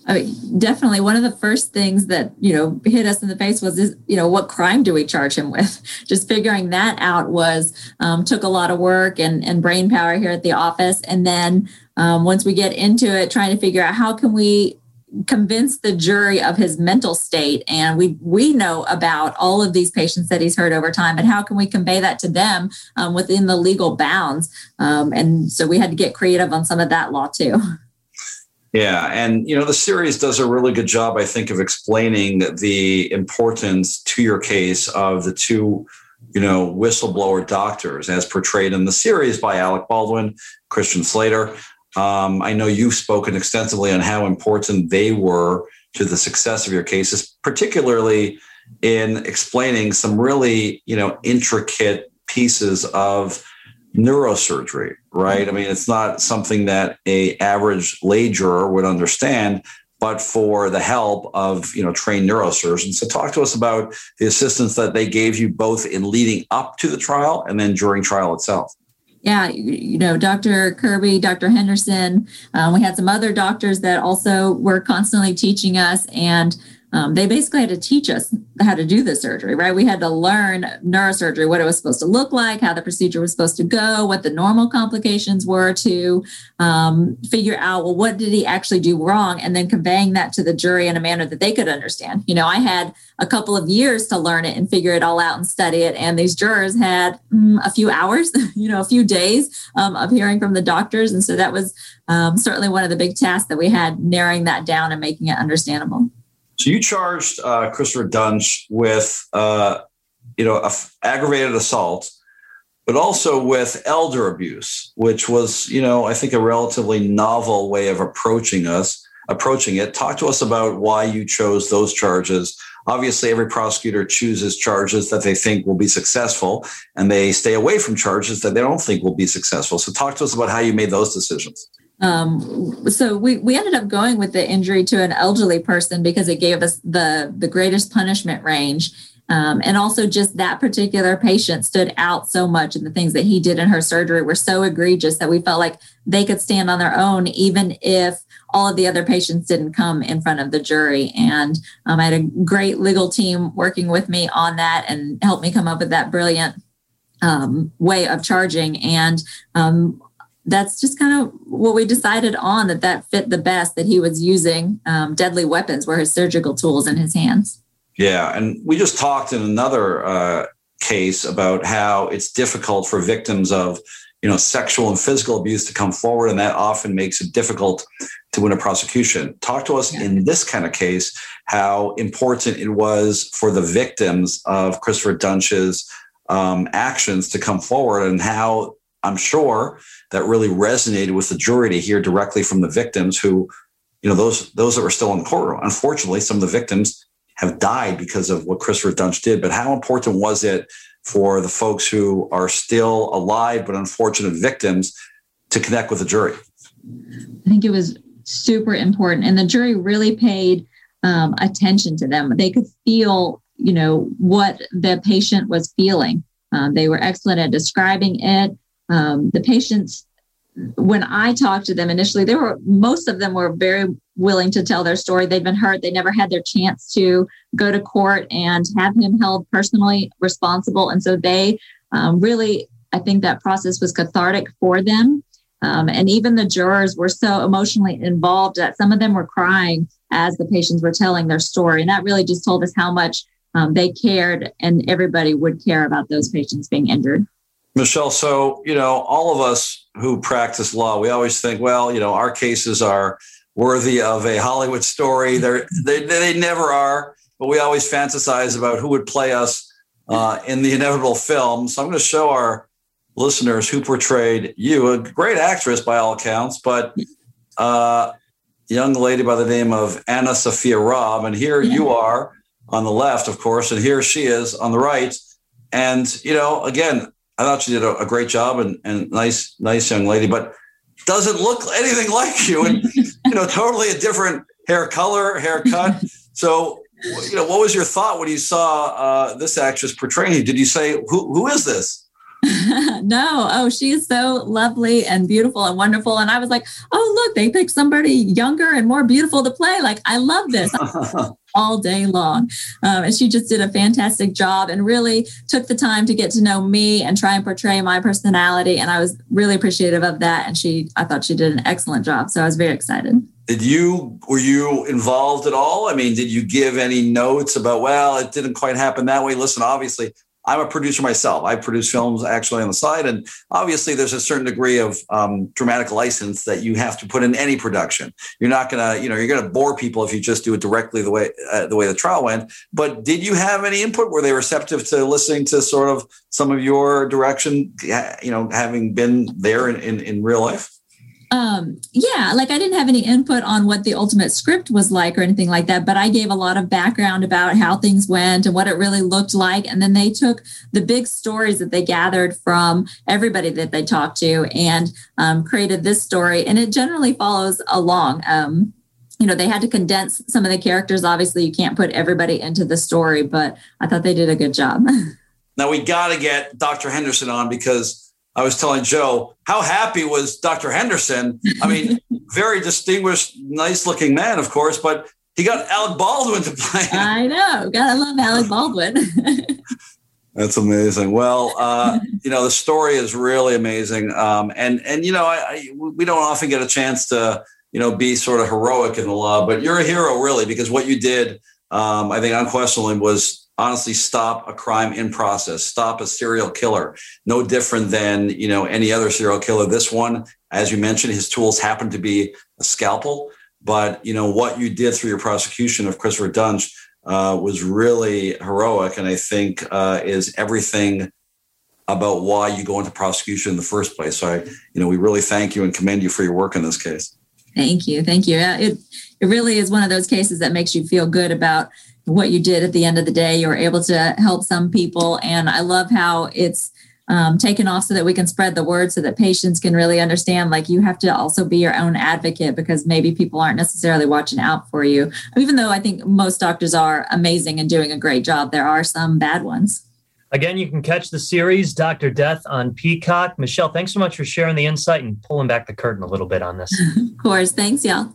I mean, definitely one of the first things that you know hit us in the face was this, you know what crime do we charge him with? Just figuring that out was um, took a lot of work and, and brain power here at the office. And then um, once we get into it trying to figure out how can we convince the jury of his mental state. And we we know about all of these patients that he's heard over time and how can we convey that to them um, within the legal bounds? Um, and so we had to get creative on some of that law too Yeah, and you know the series does a really good job, I think, of explaining the importance to your case of the two, you know, whistleblower doctors as portrayed in the series by Alec Baldwin, Christian Slater. Um, I know you've spoken extensively on how important they were to the success of your cases, particularly in explaining some really, you know, intricate pieces of neurosurgery, right? I mean, it's not something that a average lay juror would understand, but for the help of you know trained neurosurgeons. So talk to us about the assistance that they gave you both in leading up to the trial and then during trial itself. Yeah, you know, Dr. Kirby, Dr. Henderson, um, we had some other doctors that also were constantly teaching us and um, they basically had to teach us how to do the surgery, right? We had to learn neurosurgery, what it was supposed to look like, how the procedure was supposed to go, what the normal complications were to um, figure out, well, what did he actually do wrong? And then conveying that to the jury in a manner that they could understand. You know, I had a couple of years to learn it and figure it all out and study it. And these jurors had mm, a few hours, you know, a few days um, of hearing from the doctors. And so that was um, certainly one of the big tasks that we had, narrowing that down and making it understandable. So you charged uh, Christopher Duntsch with, uh, you know, aggravated assault, but also with elder abuse, which was, you know, I think a relatively novel way of approaching us, approaching it. Talk to us about why you chose those charges. Obviously, every prosecutor chooses charges that they think will be successful, and they stay away from charges that they don't think will be successful. So, talk to us about how you made those decisions. Um, so we, we ended up going with the injury to an elderly person because it gave us the, the greatest punishment range. Um, and also just that particular patient stood out so much and the things that he did in her surgery were so egregious that we felt like they could stand on their own even if all of the other patients didn't come in front of the jury and um, i had a great legal team working with me on that and helped me come up with that brilliant um, way of charging and um, that's just kind of what we decided on that that fit the best that he was using um, deadly weapons were his surgical tools in his hands yeah and we just talked in another uh, case about how it's difficult for victims of you know sexual and physical abuse to come forward and that often makes it difficult to win a prosecution talk to us yeah. in this kind of case how important it was for the victims of christopher duntsch's um, actions to come forward and how i'm sure that really resonated with the jury to hear directly from the victims who, you know, those those that were still in the courtroom. Unfortunately, some of the victims have died because of what Christopher Duntsch did. But how important was it for the folks who are still alive but unfortunate victims to connect with the jury? I think it was super important, and the jury really paid um, attention to them. They could feel, you know, what the patient was feeling. Um, they were excellent at describing it um, the patients when I talked to them initially, they were most of them were very willing to tell their story. They'd been hurt. They never had their chance to go to court and have him held personally responsible. And so they um, really, I think that process was cathartic for them. Um, and even the jurors were so emotionally involved that some of them were crying as the patients were telling their story. And that really just told us how much um, they cared and everybody would care about those patients being injured. Michelle, so, you know, all of us who practice law, we always think, well, you know, our cases are worthy of a Hollywood story. They're, they, they never are, but we always fantasize about who would play us uh, in the inevitable film. So I'm going to show our listeners who portrayed you, a great actress by all accounts, but uh, young lady by the name of AnnaSophia Robb. And here you are on the left, of course, and here she is on the right. And, you know, again, I thought she did a, a great job and, and nice, nice young lady, but doesn't look anything like you and, you know, totally a different hair color, haircut. So, you know, what was your thought when you saw uh, this actress portraying you? Did you say, who, who is this? no. Oh, she is so lovely and beautiful and wonderful. And I was like, oh, look, they picked somebody younger and more beautiful to play. Like, I love this. all day long. Um, and she just did a fantastic job and really took the time to get to know me and try and portray my personality. And I was really appreciative of that. And she, I thought she did an excellent job. So I was very excited. Did you, were you involved at all? I mean, did you give any notes about, well, it didn't quite happen that way? Listen, obviously, I'm a producer myself. I produce films actually on the side, and obviously there's a certain degree of um, dramatic license that you have to put in any production. You're not gonna, you know, you're gonna bore people if you just do it directly the way uh, the way the trial went. But did you have any input? Were they receptive to listening to sort of some of your direction? You know, having been there in, in, in real life um yeah like i didn't have any input on what the ultimate script was like or anything like that but i gave a lot of background about how things went and what it really looked like and then they took the big stories that they gathered from everybody that they talked to and um, created this story and it generally follows along. Um, you know they had to condense some of the characters. Obviously you can't put everybody into the story but i thought they did a good job. Now we got to get dr henderson on because I was telling Joe how happy was Dr. Henderson. I mean, very distinguished, nice looking man, of course, but he got Alec Baldwin to play. I know. Gotta love Alec Baldwin. That's amazing. Well, uh, you know, the story is really amazing. Um, and, and, you know, I, I, we don't often get a chance to, you know, be sort of heroic in the law, but you're a hero really, because what you did, um, I think unquestionably was honestly stop a crime in process, stop a serial killer. No different than, you know, any other serial killer. This one, as you mentioned, his tools happen to be a scalpel. But, you know, what you did through your prosecution of Christopher Duntsch uh, was really heroic. And I think uh, is everything about why you go into prosecution in the first place. So I, you know, we really thank you and commend you for your work in this case. Thank you. Thank you. It, it really is one of those cases that makes you feel good about what you did at the end of the day. You were able to help some people. And I love how it's um, taken off so that we can spread the word so that patients can really understand. Like you have to also be your own advocate because maybe people aren't necessarily watching out for you. Even though I think most doctors are amazing and doing a great job, there are some bad ones. Again, you can catch the series Dr. Death on Peacock. Michelle, thanks so much for sharing the insight and pulling back the curtain a little bit on this. of course. Thanks, y'all.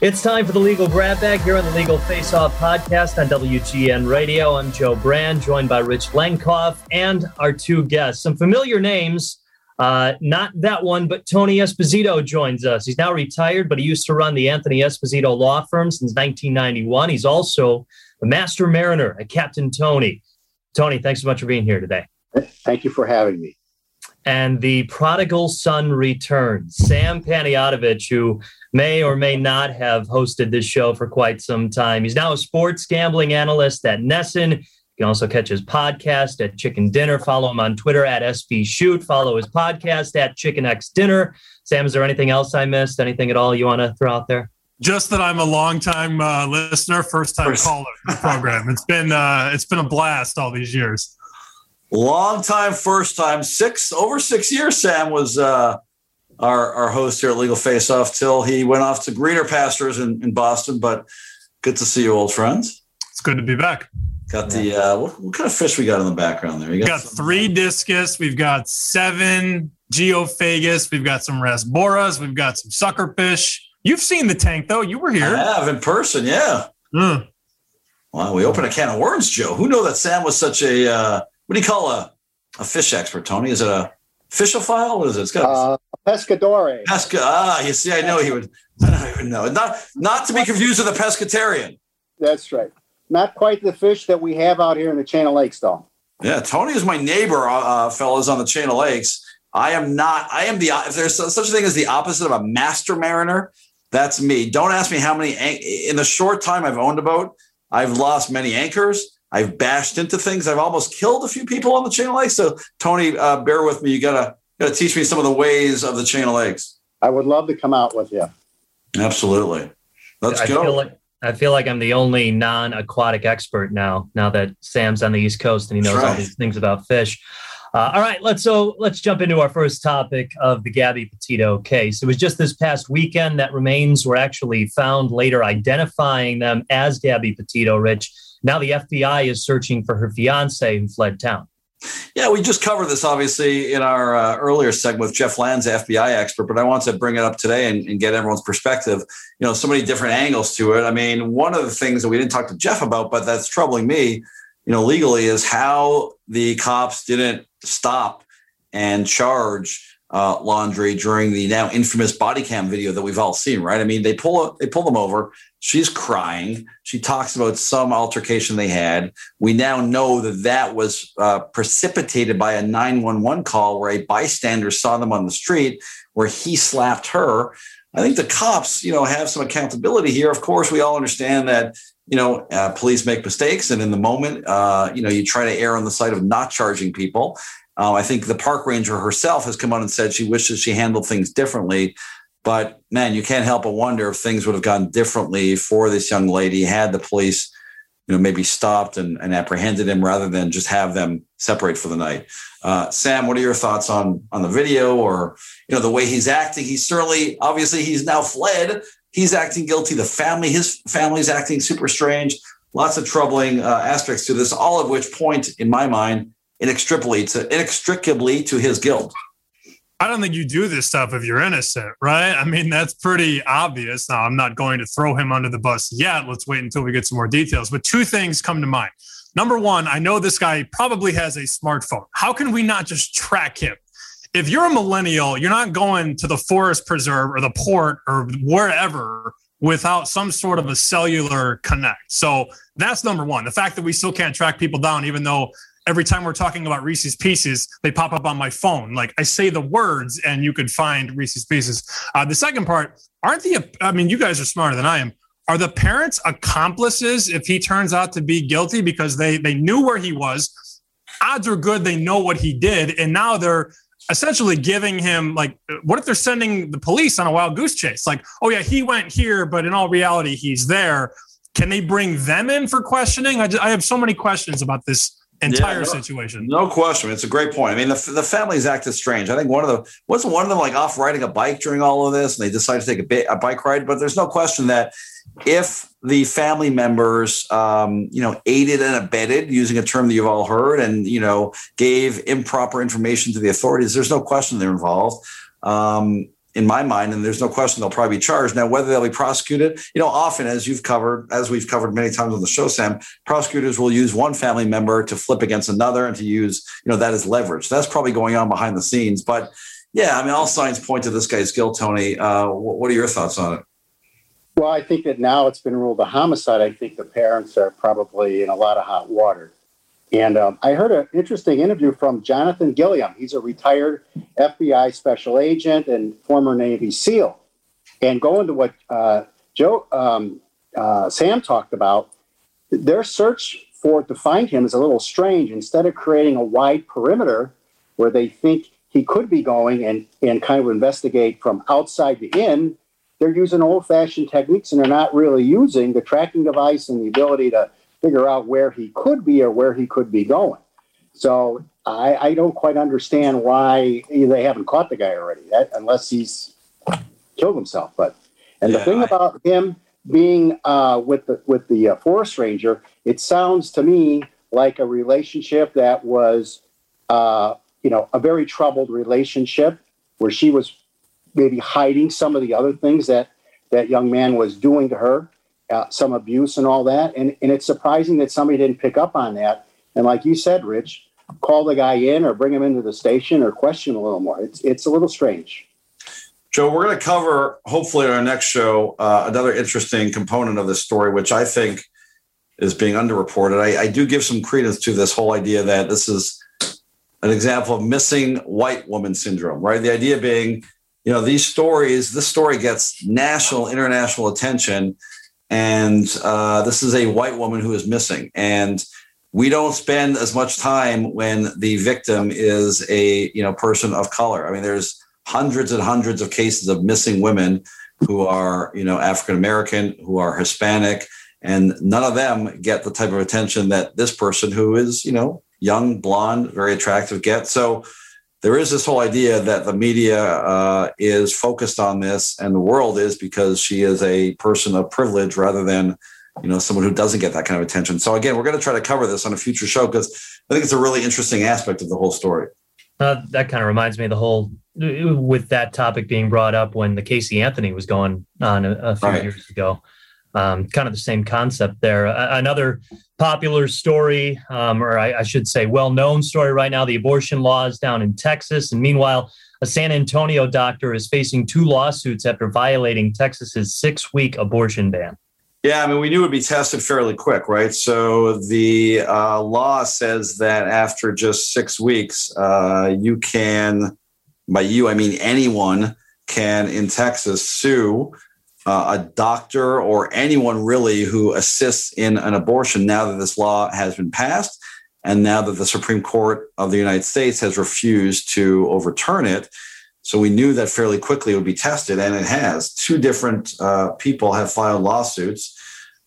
It's time for the Legal Grab Bag here on the Legal Face Off podcast on WGN Radio. I'm Joe Brand, joined by Rich Lenkov and our two guests. Some familiar names, uh, not that one, but Tony Esposito joins us. He's now retired, but he used to run the Anthony Esposito Law Firm since 1991. He's also the Master Mariner at Captain Tony. Tony, thanks so much for being here today. Thank you for having me and the prodigal son returns. Sam Panayotovich, who may or may not have hosted this show for quite some time. He's now a sports gambling analyst at NESN. You can also catch his podcast at Chicken Dinner. Follow him on Twitter at SB Shoot. Follow his podcast at Chicken X Dinner. Sam, is there anything else I missed? Anything at all you want to throw out there? Just that I'm a longtime uh, listener, first time caller to the program. It's been uh, it's been a blast all these years. Long time, first time, six over six years. Sam was uh, our our host here at Legal Face Off till he went off to greener pastures in, in Boston. But good to see you, old friends. It's good to be back. Got the uh, what, what kind of fish we got in the background there? You got, got three discus. We've got seven geophagus. We've got some rasboras. We've got some suckerfish. You've seen the tank though. You were here. I have in person. Yeah. Mm. Wow, we opened a can of worms, Joe. Who knew that Sam was such a uh, what do you call a, a fish expert, Tony? Is it a fishophile? What is it? It's got uh, pescadore. Pesca. Ah, you see, I know he would. I don't even know. Not not to be confused with a pescatarian. That's right. Not quite the fish that we have out here in the Chain of Lakes, though. Yeah, Tony is my neighbor, uh, uh fellas, on the Chain of Lakes. I am not. I am the. If there's such a thing as the opposite of a master mariner, that's me. Don't ask me how many. In the short time I've owned a boat, I've lost many anchors. I've bashed into things. I've almost killed a few people on the chain of lakes. So, Tony, uh, bear with me. You gotta gotta teach me some of the ways of the chain of lakes. I would love to come out with you. Absolutely. Let's I go. Feel like, I feel like I'm the only non-aquatic expert now. Now that Sam's on the East Coast and he knows right. all these things about fish. Uh, all right, let's so let's jump into our first topic of the Gabby Petito case. It was just this past weekend that remains were actually found later, identifying them as Gabby Petito. Rich, now the FBI is searching for her fiance who fled town. Yeah, we just covered this obviously in our uh, earlier segment with Jeff Lanza, FBI expert, but I want to bring it up today and, and, get everyone's perspective. You know, so many different angles to it. I mean, one of the things that we didn't talk to Jeff about, but that's troubling me, you know, legally is how the cops didn't stop and charge uh, Laundrie during the now infamous body cam video that we've all seen, right? I mean, they pull they pull them over. She's crying. She talks about some altercation they had. We now know that that was uh, precipitated by a 911 call where a bystander saw them on the street where he slapped her. I think the cops, you know, have some accountability here. Of course, we all understand that, you know, uh, police make mistakes, and in the moment, uh, you know, you try to err on the side of not charging people. Uh, I think the park ranger herself has come out and said she wishes she handled things differently. But man, you can't help but wonder if things would have gone differently for this young lady had the police, you know, maybe stopped and, and apprehended him rather than just have them separate for the night. Uh, Sam, what are your thoughts on on the video or you know the way he's acting? He's certainly obviously he's now fled. He's acting guilty. The family, his family's acting super strange. Lots of troubling uh, aspects to this, all of which point, in my mind, inextricably to inextricably to his guilt. I don't think you do this stuff if you're innocent, right? I mean, that's pretty obvious. Now, I'm not going to throw him under the bus yet. Let's wait until we get some more details. But two things come to mind. Number one, I know this guy probably has a smartphone. How can we not just track him? If you're a millennial, you're not going to the forest preserve or the port or wherever without some sort of a cellular connect. So that's number one. The fact that we still can't track people down, even though every time we're talking about Reese's Pieces, they pop up on my phone. Like I say the words, and you could find Reese's Pieces. Uh, the second part, aren't the? I mean, you guys are smarter than I am. Are the parents accomplices if he turns out to be guilty because they they knew where he was? Odds are good they know what he did, and now they're essentially giving him like, what if they're sending the police on a wild goose chase? Like, oh yeah, he went here, but in all reality, he's there. Can they bring them in for questioning? I, just, I have so many questions about this entire Yeah, no- situation. No question. It's a great point. I mean, the, the families acted strange. I think one of the wasn't one of them like off riding a bike during all of this, and they decided to take a, a bike ride. But there's no question that if the family members, um, you know, aided and abetted, using a term that you've all heard, and you know, gave improper information to the authorities, there's no question they're involved. Um, in my mind, and there's no question they'll probably be charged. Now, whether they'll be prosecuted, you know, often as you've covered, as we've covered many times on the show, Sam, prosecutors will use one family member to flip against another and to use, you know, that as leverage. That's probably going on behind the scenes. But yeah, I mean, all signs point to this guy's guilt, Tony. Uh, wh- what are your thoughts on it? Well, I think that now it's been ruled a homicide. I think the parents are probably in a lot of hot water. And um, I heard an interesting interview from Jonathan Gilliam. He's a retired FBI special agent and former Navy SEAL. And going to what uh, Joe um, uh, Sam talked about, their search for to find him is a little strange. Instead of creating a wide perimeter where they think he could be going and, and kind of investigate from outside to in, they're using old fashioned techniques and they're not really using the tracking device and the ability to figure out where he could be or where he could be going. So I, I don't quite understand why they haven't caught the guy already, that, unless he's killed himself. But and the thing I- about him being uh, with the with the uh, forest ranger, it sounds to me like a relationship that was, uh, you know, a very troubled relationship where she was maybe hiding some of the other things that that young man was doing to her, uh, some abuse and all that. And and it's surprising that somebody didn't pick up on that. And like you said, Rich, call the guy in or bring him into the station or question a little more. It's it's a little strange. Joe, we're going to cover, hopefully, in our next show, uh, another interesting component of this story, which I think is being underreported. I, I do give some credence to this whole idea that this is an example of missing white woman syndrome, right? The idea being, you know, these stories, this story gets national, international attention, and uh, this is a white woman who is missing. And we don't spend as much time when the victim is a you know person of color. I mean, there's hundreds and hundreds of cases of missing women who are you know African American, who are Hispanic, and none of them get the type of attention that this person who is you know young, blonde, very attractive gets. So there is this whole idea that the media uh, is focused on this, and the world is because she is a person of privilege rather than you know someone who doesn't get that kind of attention. So again, we're going to try to cover this on a future show because I think it's a really interesting aspect of the whole story. Uh, that kind of reminds me of the whole with that topic being brought up when the Casey Anthony was going on a, a few Right. years ago. Um, kind of the same concept there. A- another popular story, um, or I, I should say, well-known story right now: the abortion laws down in Texas. And meanwhile, a San Antonio doctor is facing two lawsuits after violating Texas's six-week abortion ban. Yeah, I mean, we knew it would be tested fairly quick, right? So the uh, law says that after just six weeks, uh, you can, by you, I mean anyone can in Texas sue uh, a doctor or anyone really who assists in an abortion now that this law has been passed and now that the Supreme Court of the United States has refused to overturn it. So we knew that fairly quickly it would be tested, and it has. Two different uh, people have filed lawsuits.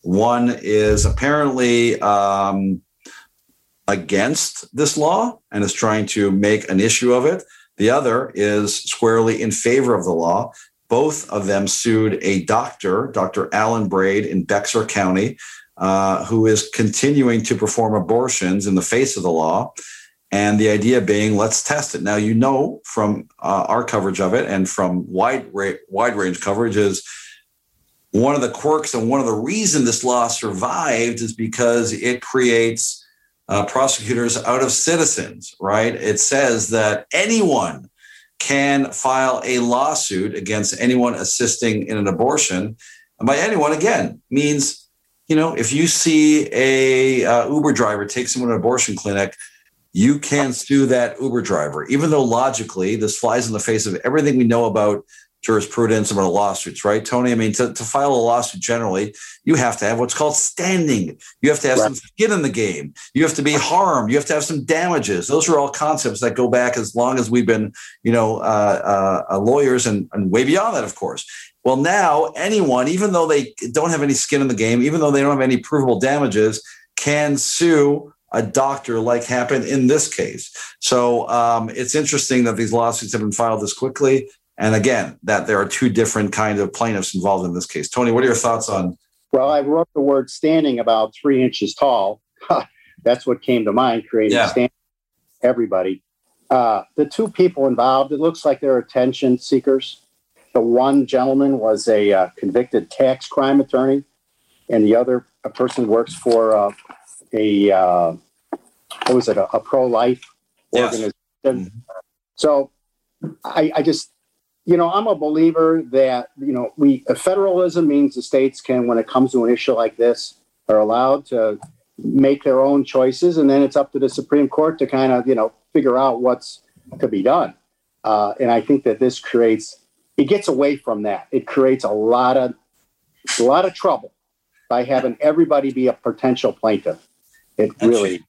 One is apparently um, against this law and is trying to make an issue of it. The other is squarely in favor of the law. Both of them sued a doctor, Dr. Alan Braid in Bexar County, uh, who is continuing to perform abortions in the face of the law. And the idea being, let's test it. Now, you know from uh, our coverage of it and from wide ra- wide range coverage is one of the quirks and one of the reason this law survived is because it creates uh, prosecutors out of citizens. Right? It says that anyone can file a lawsuit against anyone assisting in an abortion. And by anyone, again, means you know if you see a uh, Uber driver take someone to an abortion clinic you can sue that Uber driver, even though logically this flies in the face of everything we know about jurisprudence about lawsuits, right, Tony? I mean, to, to file a lawsuit generally, you have to have what's called standing. You have to have right. some skin in the game. You have to be harmed. You have to have some damages. Those are all concepts that go back as long as we've been, you know, uh, uh, lawyers and, and way beyond that, of course. Well, now anyone, even though they don't have any skin in the game, even though they don't have any provable damages, can sue a doctor like happened in this case. So um, it's interesting that these lawsuits have been filed this quickly. And again, that there are two different kind of plaintiffs involved in this case. Tony, what are your thoughts on? Well, I wrote the word standing about three inches tall. That's what came to mind, creating yeah. standing. Everybody. Uh, the two people involved, it looks like they're attention seekers. The one gentleman was a uh, convicted tax crime attorney, and the other a person works for uh, a uh, what was it a, a pro life yes. organization. Mm-hmm. So I, I just you know I'm a believer that you know we federalism means the states can when it comes to an issue like this are allowed to make their own choices and then it's up to the Supreme Court to kind of you know figure out what's to be done. Uh, and I think that this creates it gets away from that. It creates a lot of a lot of trouble by having everybody be a potential plaintiff. It really.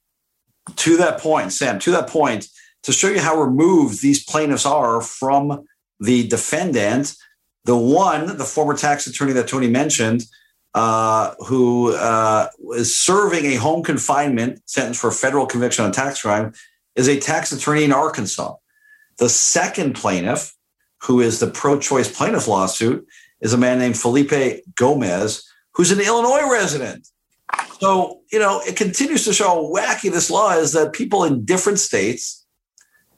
To that point, Sam, to that point, to show you how removed these plaintiffs are from the defendant, the one, the former tax attorney that Tony mentioned, uh, who uh, is serving a home confinement sentence for federal conviction on tax crime, is a tax attorney in Arkansas. The second plaintiff, who is the pro choice plaintiff lawsuit, is a man named Felipe Gomez, who's an Illinois resident. So, you know, it continues to show how wacky this law is that people in different states,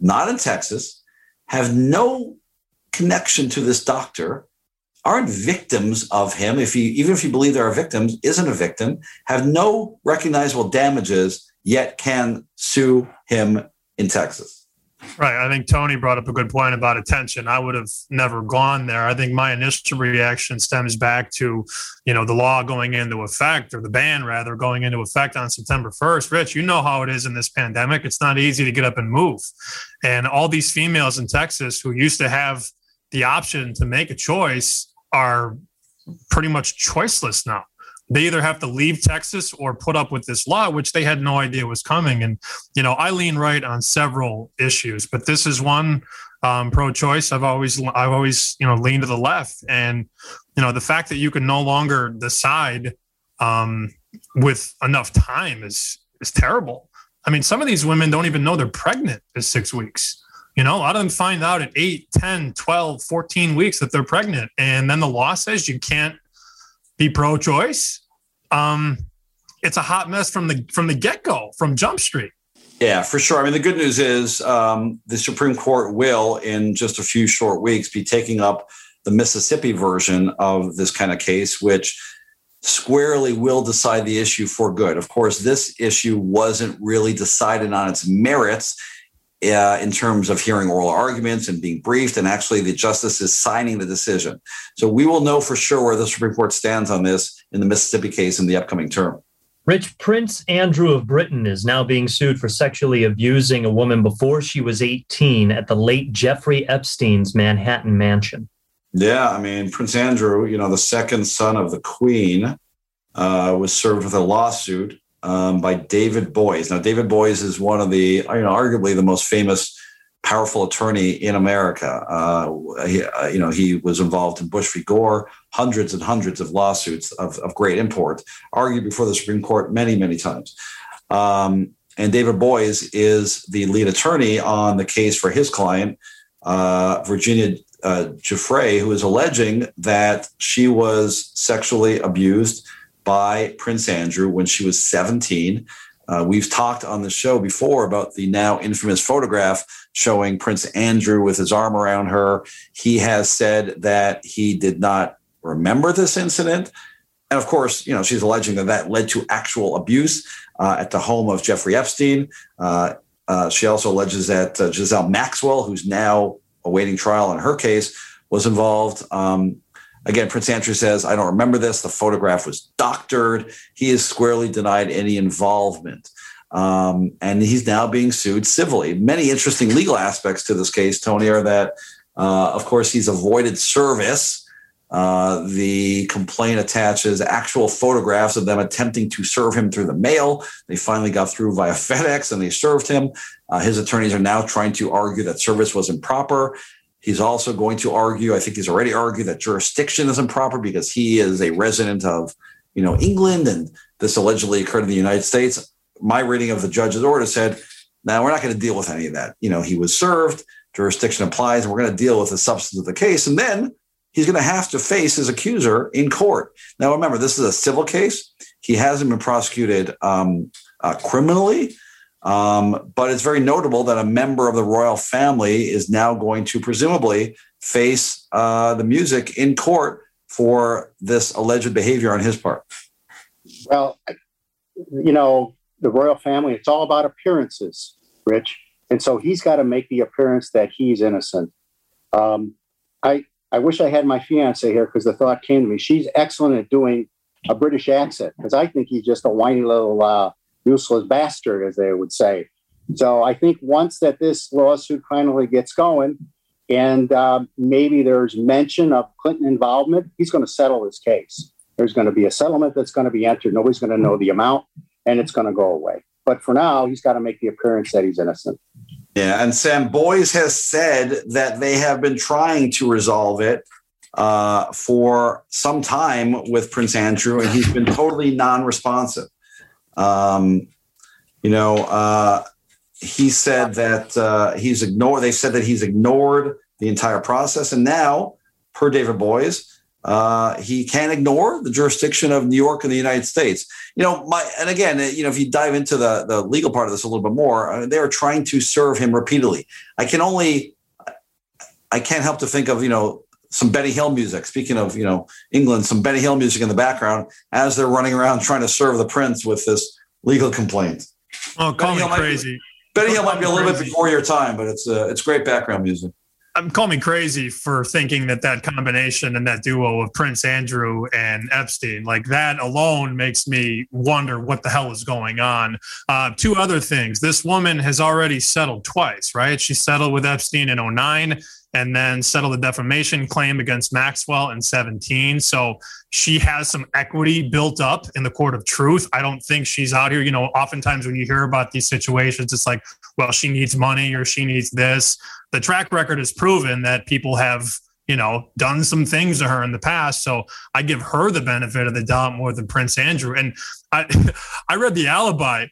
not in Texas, have no connection to this doctor, aren't victims of him. If you even if you believe there are victims, isn't a victim, have no recognizable damages, yet can sue him in Texas. Right. I think Tony brought up a good point about attention. I would have never gone there. I think my initial reaction stems back to, you know, the law going into effect or the ban rather going into effect on September 1st. Rich, you know how it is in this pandemic. It's not easy to get up and move. And all these females in Texas who used to have the option to make a choice are pretty much choiceless now they either have to leave Texas or put up with this law, which they had no idea was coming. And, you know, I lean right on several issues, but this is one um, pro-choice. I've always, I've always, you know, leaned to the left. And, you know, the fact that you can no longer decide um, with enough time is, is terrible. I mean, some of these women don't even know they're pregnant at six weeks. You know, a lot of them find out at 8, 10, 12, 14 weeks that they're pregnant. And then the law says you can't be pro-choice. Um, it's a hot mess from the from the get-go, from Jump Street. Yeah, for sure. I mean, the good news is um, the Supreme Court will, in just a few short weeks, be taking up the Mississippi version of this kind of case, which squarely will decide the issue for good. Of course, this issue wasn't really decided on its merits uh, in terms of hearing oral arguments and being briefed, and actually the justice is signing the decision. So we will know for sure where the Supreme Court stands on this in the Mississippi case in the upcoming term. Rich Prince Andrew of Britain is now being sued for sexually abusing a woman before she was 18 at the late Jeffrey Epstein's Manhattan mansion. Yeah, I mean, Prince Andrew, you know, the second son of the Queen, uh, was served with a lawsuit um, by David Boies. Now, David Boies is one of the, you know, arguably the most famous, powerful attorney in America. Uh, he, uh, you know, he was involved in Bush v. Gore, hundreds and hundreds of lawsuits of, of great import, argued before the Supreme Court many, many times. Um, and David Boies is the lead attorney on the case for his client, uh, Virginia uh, who is alleging that she was sexually abused by Prince Andrew when she was 17. Uh, we've talked on the show before about the now infamous photograph showing Prince Andrew with his arm around her. He has said that he did not remember this incident. And of course, you know, she's alleging that that led to actual abuse uh, at the home of Jeffrey Epstein. Uh, uh she also alleges that uh, Ghislaine Maxwell, who's now awaiting trial in her case, was involved. Um, Again, Prince Andrew says, I don't remember this. The photograph was doctored. He has squarely denied any involvement. Um, and he's now being sued civilly. Many interesting legal aspects to this case, Tony, are that Uh, of course, he's avoided service. Uh, the complaint attaches actual photographs of them attempting to serve him through the mail. They finally got through via FedEx and they served him. Uh, his attorneys are now trying to argue that service was improper. He's also going to argue, I think he's already argued that jurisdiction is improper because he is a resident of, you know, England and this allegedly occurred in the United States. My reading of the judge's order said, now we're not going to deal with any of that. You know, he was served, jurisdiction applies, and we're going to deal with the substance of the case. And then he's going to have to face his accuser in court. Now, remember, this is a civil case. He hasn't been prosecuted um, uh, criminally, um, but it's very notable that a member of the royal family is now going to presumably face uh, the music in court for this alleged behavior on his part. Well, you know, the royal family, it's all about appearances, Rich. And so he's got to make the appearance that he's innocent. Um, I, I wish I had my fiance here because the thought came to me. She's excellent at doing a British accent because I think he's just a whiny little uh, useless bastard, as they would say. So I think once that this lawsuit finally gets going, and uh, maybe there's mention of Clinton involvement, he's going to settle his case. There's going to be a settlement that's going to be entered. Nobody's going to know the amount, and it's going to go away. But for now, he's got to make the appearance that he's innocent. Yeah, and Sam Boies has said that they have been trying to resolve it uh, for some time with Prince Andrew, and he's been totally non-responsive. Um, you know, uh, he said that uh, he's ignored. They said that he's ignored the entire process, and now, per David Boies, uh, he can't ignore the jurisdiction of New York and the United States. You know, my and again, you know, if you dive into the the legal part of this a little bit more, uh, they are trying to serve him repeatedly. I can only, I can't help to think of you know some Benny Hill music. Speaking of you know England, some Benny Hill music in the background as they're running around trying to serve the prince with this legal complaint. Oh, call Benny me crazy. Benny Hill might be a little bit before your time, but it's uh, it's great background music. I'm call me crazy for thinking that that combination and that duo of Prince Andrew and Epstein, like that alone, makes me wonder what the hell is going on. Uh, two other things: this woman has already settled twice, right? She settled with Epstein in 09 and then settled a defamation claim against Maxwell in 17. So she has some equity built up in the court of truth. I don't think she's out here. You know, oftentimes when you hear about these situations, it's like, well, she needs money or she needs this. The track record has proven that people have, you know, done some things to her in the past. So I give her the benefit of the doubt more than Prince Andrew. And I, I read the alibi.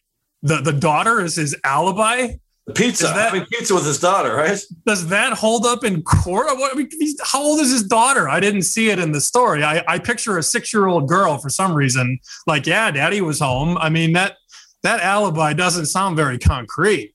The the daughter is his alibi the pizza, that, having pizza with his daughter, right? Does that hold up in court? I mean, how old is his daughter? I didn't see it in the story. I, I picture a six-year-old girl for some reason. Like, yeah, daddy was home. I mean that that alibi doesn't sound very concrete.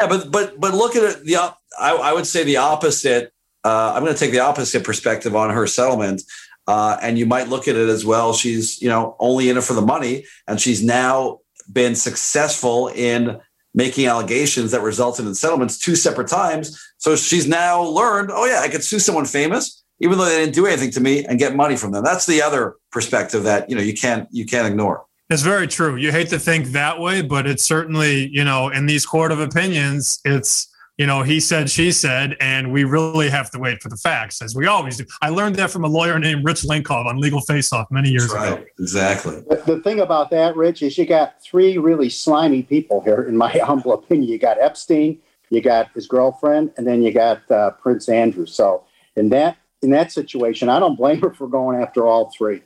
Yeah, but but but look at it. The I, I would say the opposite. Uh, I'm going to take the opposite perspective on her settlement. Uh, and you might look at it as well. She's, you know, only in it for the money, and she's now been successful in making allegations that resulted in settlements two separate times. So she's now learned, oh yeah, I could sue someone famous, even though they didn't do anything to me, and get money from them. That's the other perspective that you know you can't you can't ignore. It's very true. You hate to think that way, but it's certainly you know in these court of opinions, it's you know, he said, she said, and we really have to wait for the facts, as we always do. I learned that from a lawyer named Rich Lenkov on Legal Face Off many years right. ago. Exactly. The, the, thing about that, Rich, is you got three really slimy people here, in my humble opinion. You got Epstein, you got his girlfriend, and then you got uh, Prince Andrew. So in that in that situation, I don't blame her for going after all three.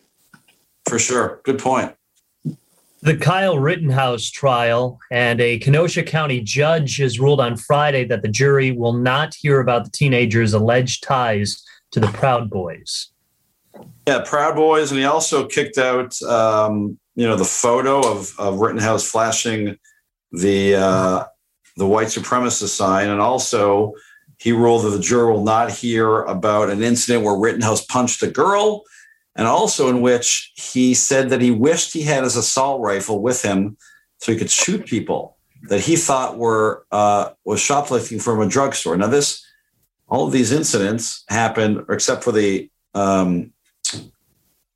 For sure. Good point the Kyle Rittenhouse trial, and a Kenosha County judge has ruled on Friday that the jury will not hear about the teenager's alleged ties to the Proud Boys. Yeah, Proud Boys, and he also kicked out, um, you know, the photo of, of Rittenhouse flashing the uh, the white supremacist sign, and also he ruled that the jury will not hear about an incident where Rittenhouse punched a girl and also in which he said that he wished he had his assault rifle with him so he could shoot people that he thought were uh, was shoplifting from a drugstore. Now, this all of these incidents happened, except for the um,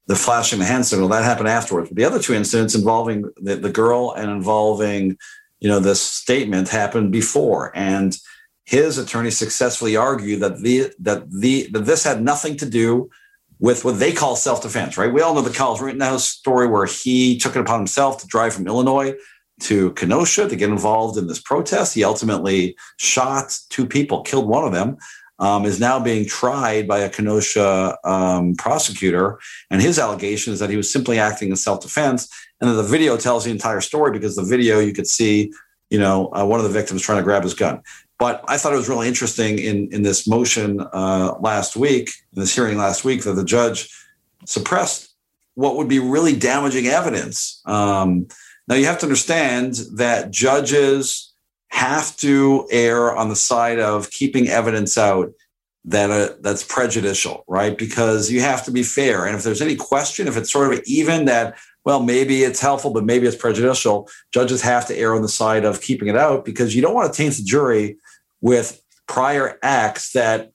the flashing the hand signal that happened afterwards. But the other two incidents involving the, the girl and involving you know this statement happened before, and his attorney successfully argued that the that the that this had nothing to do with what they call self-defense, right? We all know the Kyle Rittenhouse story where he took it upon himself to drive from Illinois to Kenosha to get involved in this protest. He ultimately shot two people, killed one of them, um, is now being tried by a Kenosha um, prosecutor. And his allegation is that he was simply acting in self defense. And then the video tells the entire story because the video you could see, you know, uh, one of the victims trying to grab his gun. But I thought it was really interesting in, in this motion uh, last week, in this hearing last week, that the judge suppressed what would be really damaging evidence. Um, now, you have to understand that judges have to err on the side of keeping evidence out that uh, that's prejudicial, right? Because you have to be fair. And if there's any question, if it's sort of even that, well, maybe it's helpful, but maybe it's prejudicial, judges have to err on the side of keeping it out because you don't want to taint the jury with prior acts that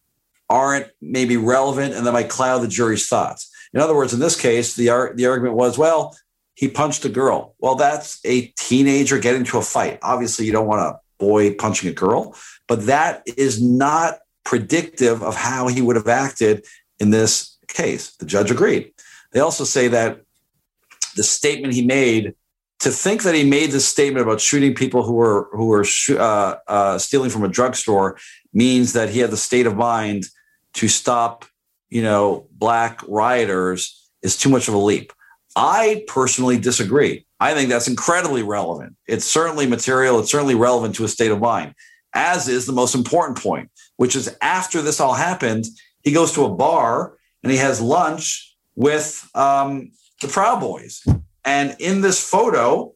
aren't maybe relevant and that might cloud the jury's thoughts. In other words, in this case, the, the argument was, well, he punched a girl. Well, that's a teenager getting into a fight. Obviously, you don't want a boy punching a girl, but that is not predictive of how he would have acted in this case. The judge agreed. They also say that the statement he made to think that he made this statement about shooting people who were who were uh, uh, stealing from a drugstore means that he had the state of mind to stop, you know, black rioters is too much of a leap. I personally disagree. I think that's incredibly relevant. It's certainly material, it's certainly relevant to a state of mind, as is the most important point, which is after this all happened, he goes to a bar and he has lunch with um, the Proud Boys. And in this photo,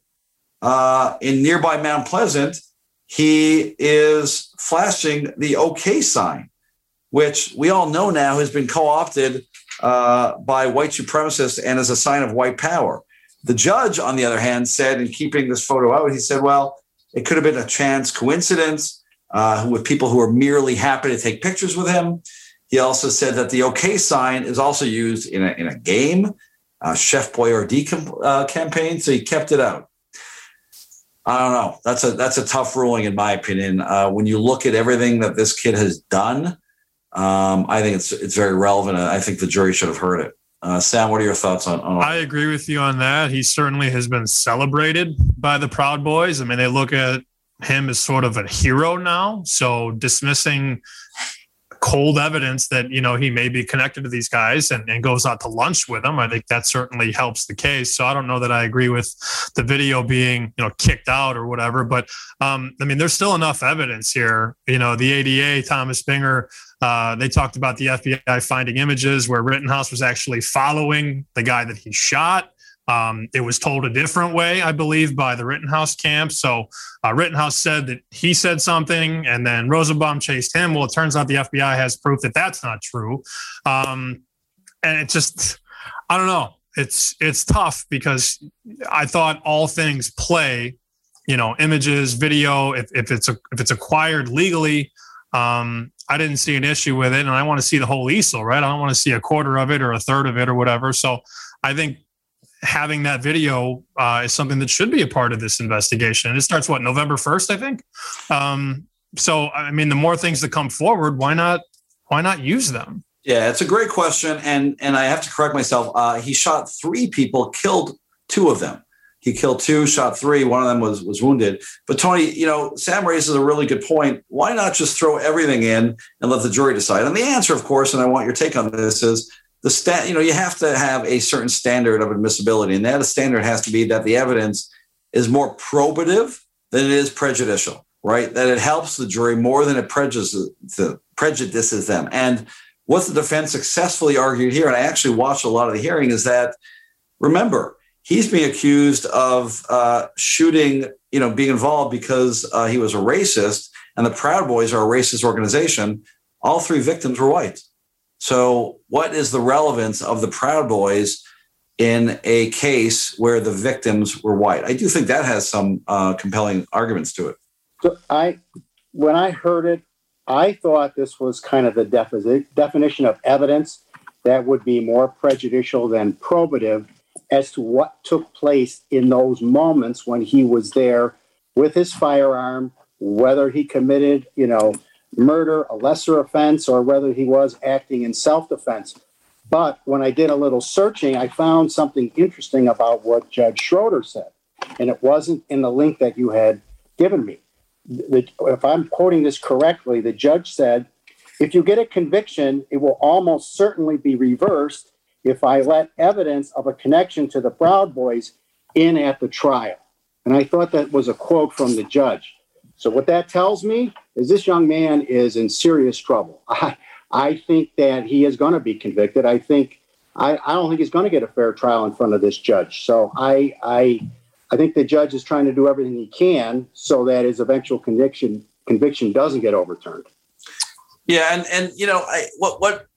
uh, in nearby Mount Pleasant, he is flashing the OK sign, which we all know now has been co opted uh, by white supremacists and as a sign of white power. The judge, on the other hand, said, in keeping this photo out, he said, well, it could have been a chance coincidence uh, with people who are merely happy to take pictures with him. He also said that the OK sign is also used in a, in a game, uh, Chef Boyardee com- uh, campaign, so he kept it out. I don't know. That's a that's a tough ruling, in my opinion. Uh, when you look at everything that this kid has done, um, I think it's it's very relevant. I think the jury should have heard it. Uh, Sam, what are your thoughts on, on? I agree with you on that. He certainly has been celebrated by the Proud Boys. I mean, they look at him as sort of a hero now. So dismissing cold evidence that you know he may be connected to these guys and, and goes out to lunch with them. I think that certainly helps the case. So i don't know that i agree with the video being you know kicked out or whatever but um, i mean there's still enough evidence here. You know the ada thomas binger uh, they talked about the FBI finding images where Rittenhouse was actually following the guy that he shot. Um, it was told a different way, I believe, by the Rittenhouse camp. So uh, Rittenhouse said that he said something, and then Rosenbaum chased him. Well, it turns out the FBI has proof that that's not true. Um, and it just, I don't know. It's it's tough because I thought all things play, you know, images, video. If, if it's a, if it's acquired legally, um, I didn't see an issue with it, and I want to see the whole easel, right? I don't want to see a quarter of it or a third of it or whatever. So I think having that video uh, is something that should be a part of this investigation. And it starts what November first, I think. Um, so I mean, the more things that come forward, why not? Why not use them? Yeah, it's a great question, and and I have to correct myself. Uh, he shot three people, killed two of them. He killed two, shot three. One of them was was wounded. But Tony, you know, Sam raises a really good point. Why not just throw everything in and let the jury decide? And the answer, of course, and I want your take on this, is the stat. You know, you have to have a certain standard of admissibility, and that standard has to be that the evidence is more probative than it is prejudicial. Right? That it helps the jury more than it prejudices them. And what the defense successfully argued here, and I actually watched a lot of the hearing, is that remember he's being accused of uh, shooting, you know, being involved because uh, he was a racist, and the Proud Boys are a racist organization. All three victims were white. So, what is the relevance of the Proud Boys in a case where the victims were white? I do think that has some uh, compelling arguments to it. So, I, when I heard it, I thought this was kind of the defi- definition of evidence that would be more prejudicial than probative as to what took place in those moments when he was there with his firearm, whether he committed, you know, murder a lesser offense or whether he was acting in self defense. But when I did a little searching, I found something interesting about what Judge Schroeder said. And it wasn't in the link that you had given me. The, if I'm quoting this correctly, the judge said, if you get a conviction, it will almost certainly be reversed if I let evidence of a connection to the Proud Boys in at the trial. And I thought that was a quote from the judge. So what that tells me is this young man is in serious trouble. I, I think that he is going to be convicted. I think I, I don't think he's going to get a fair trial in front of this judge. So I, I I think the judge is trying to do everything he can so that his eventual conviction conviction doesn't get overturned. Yeah, and and you know, I, what what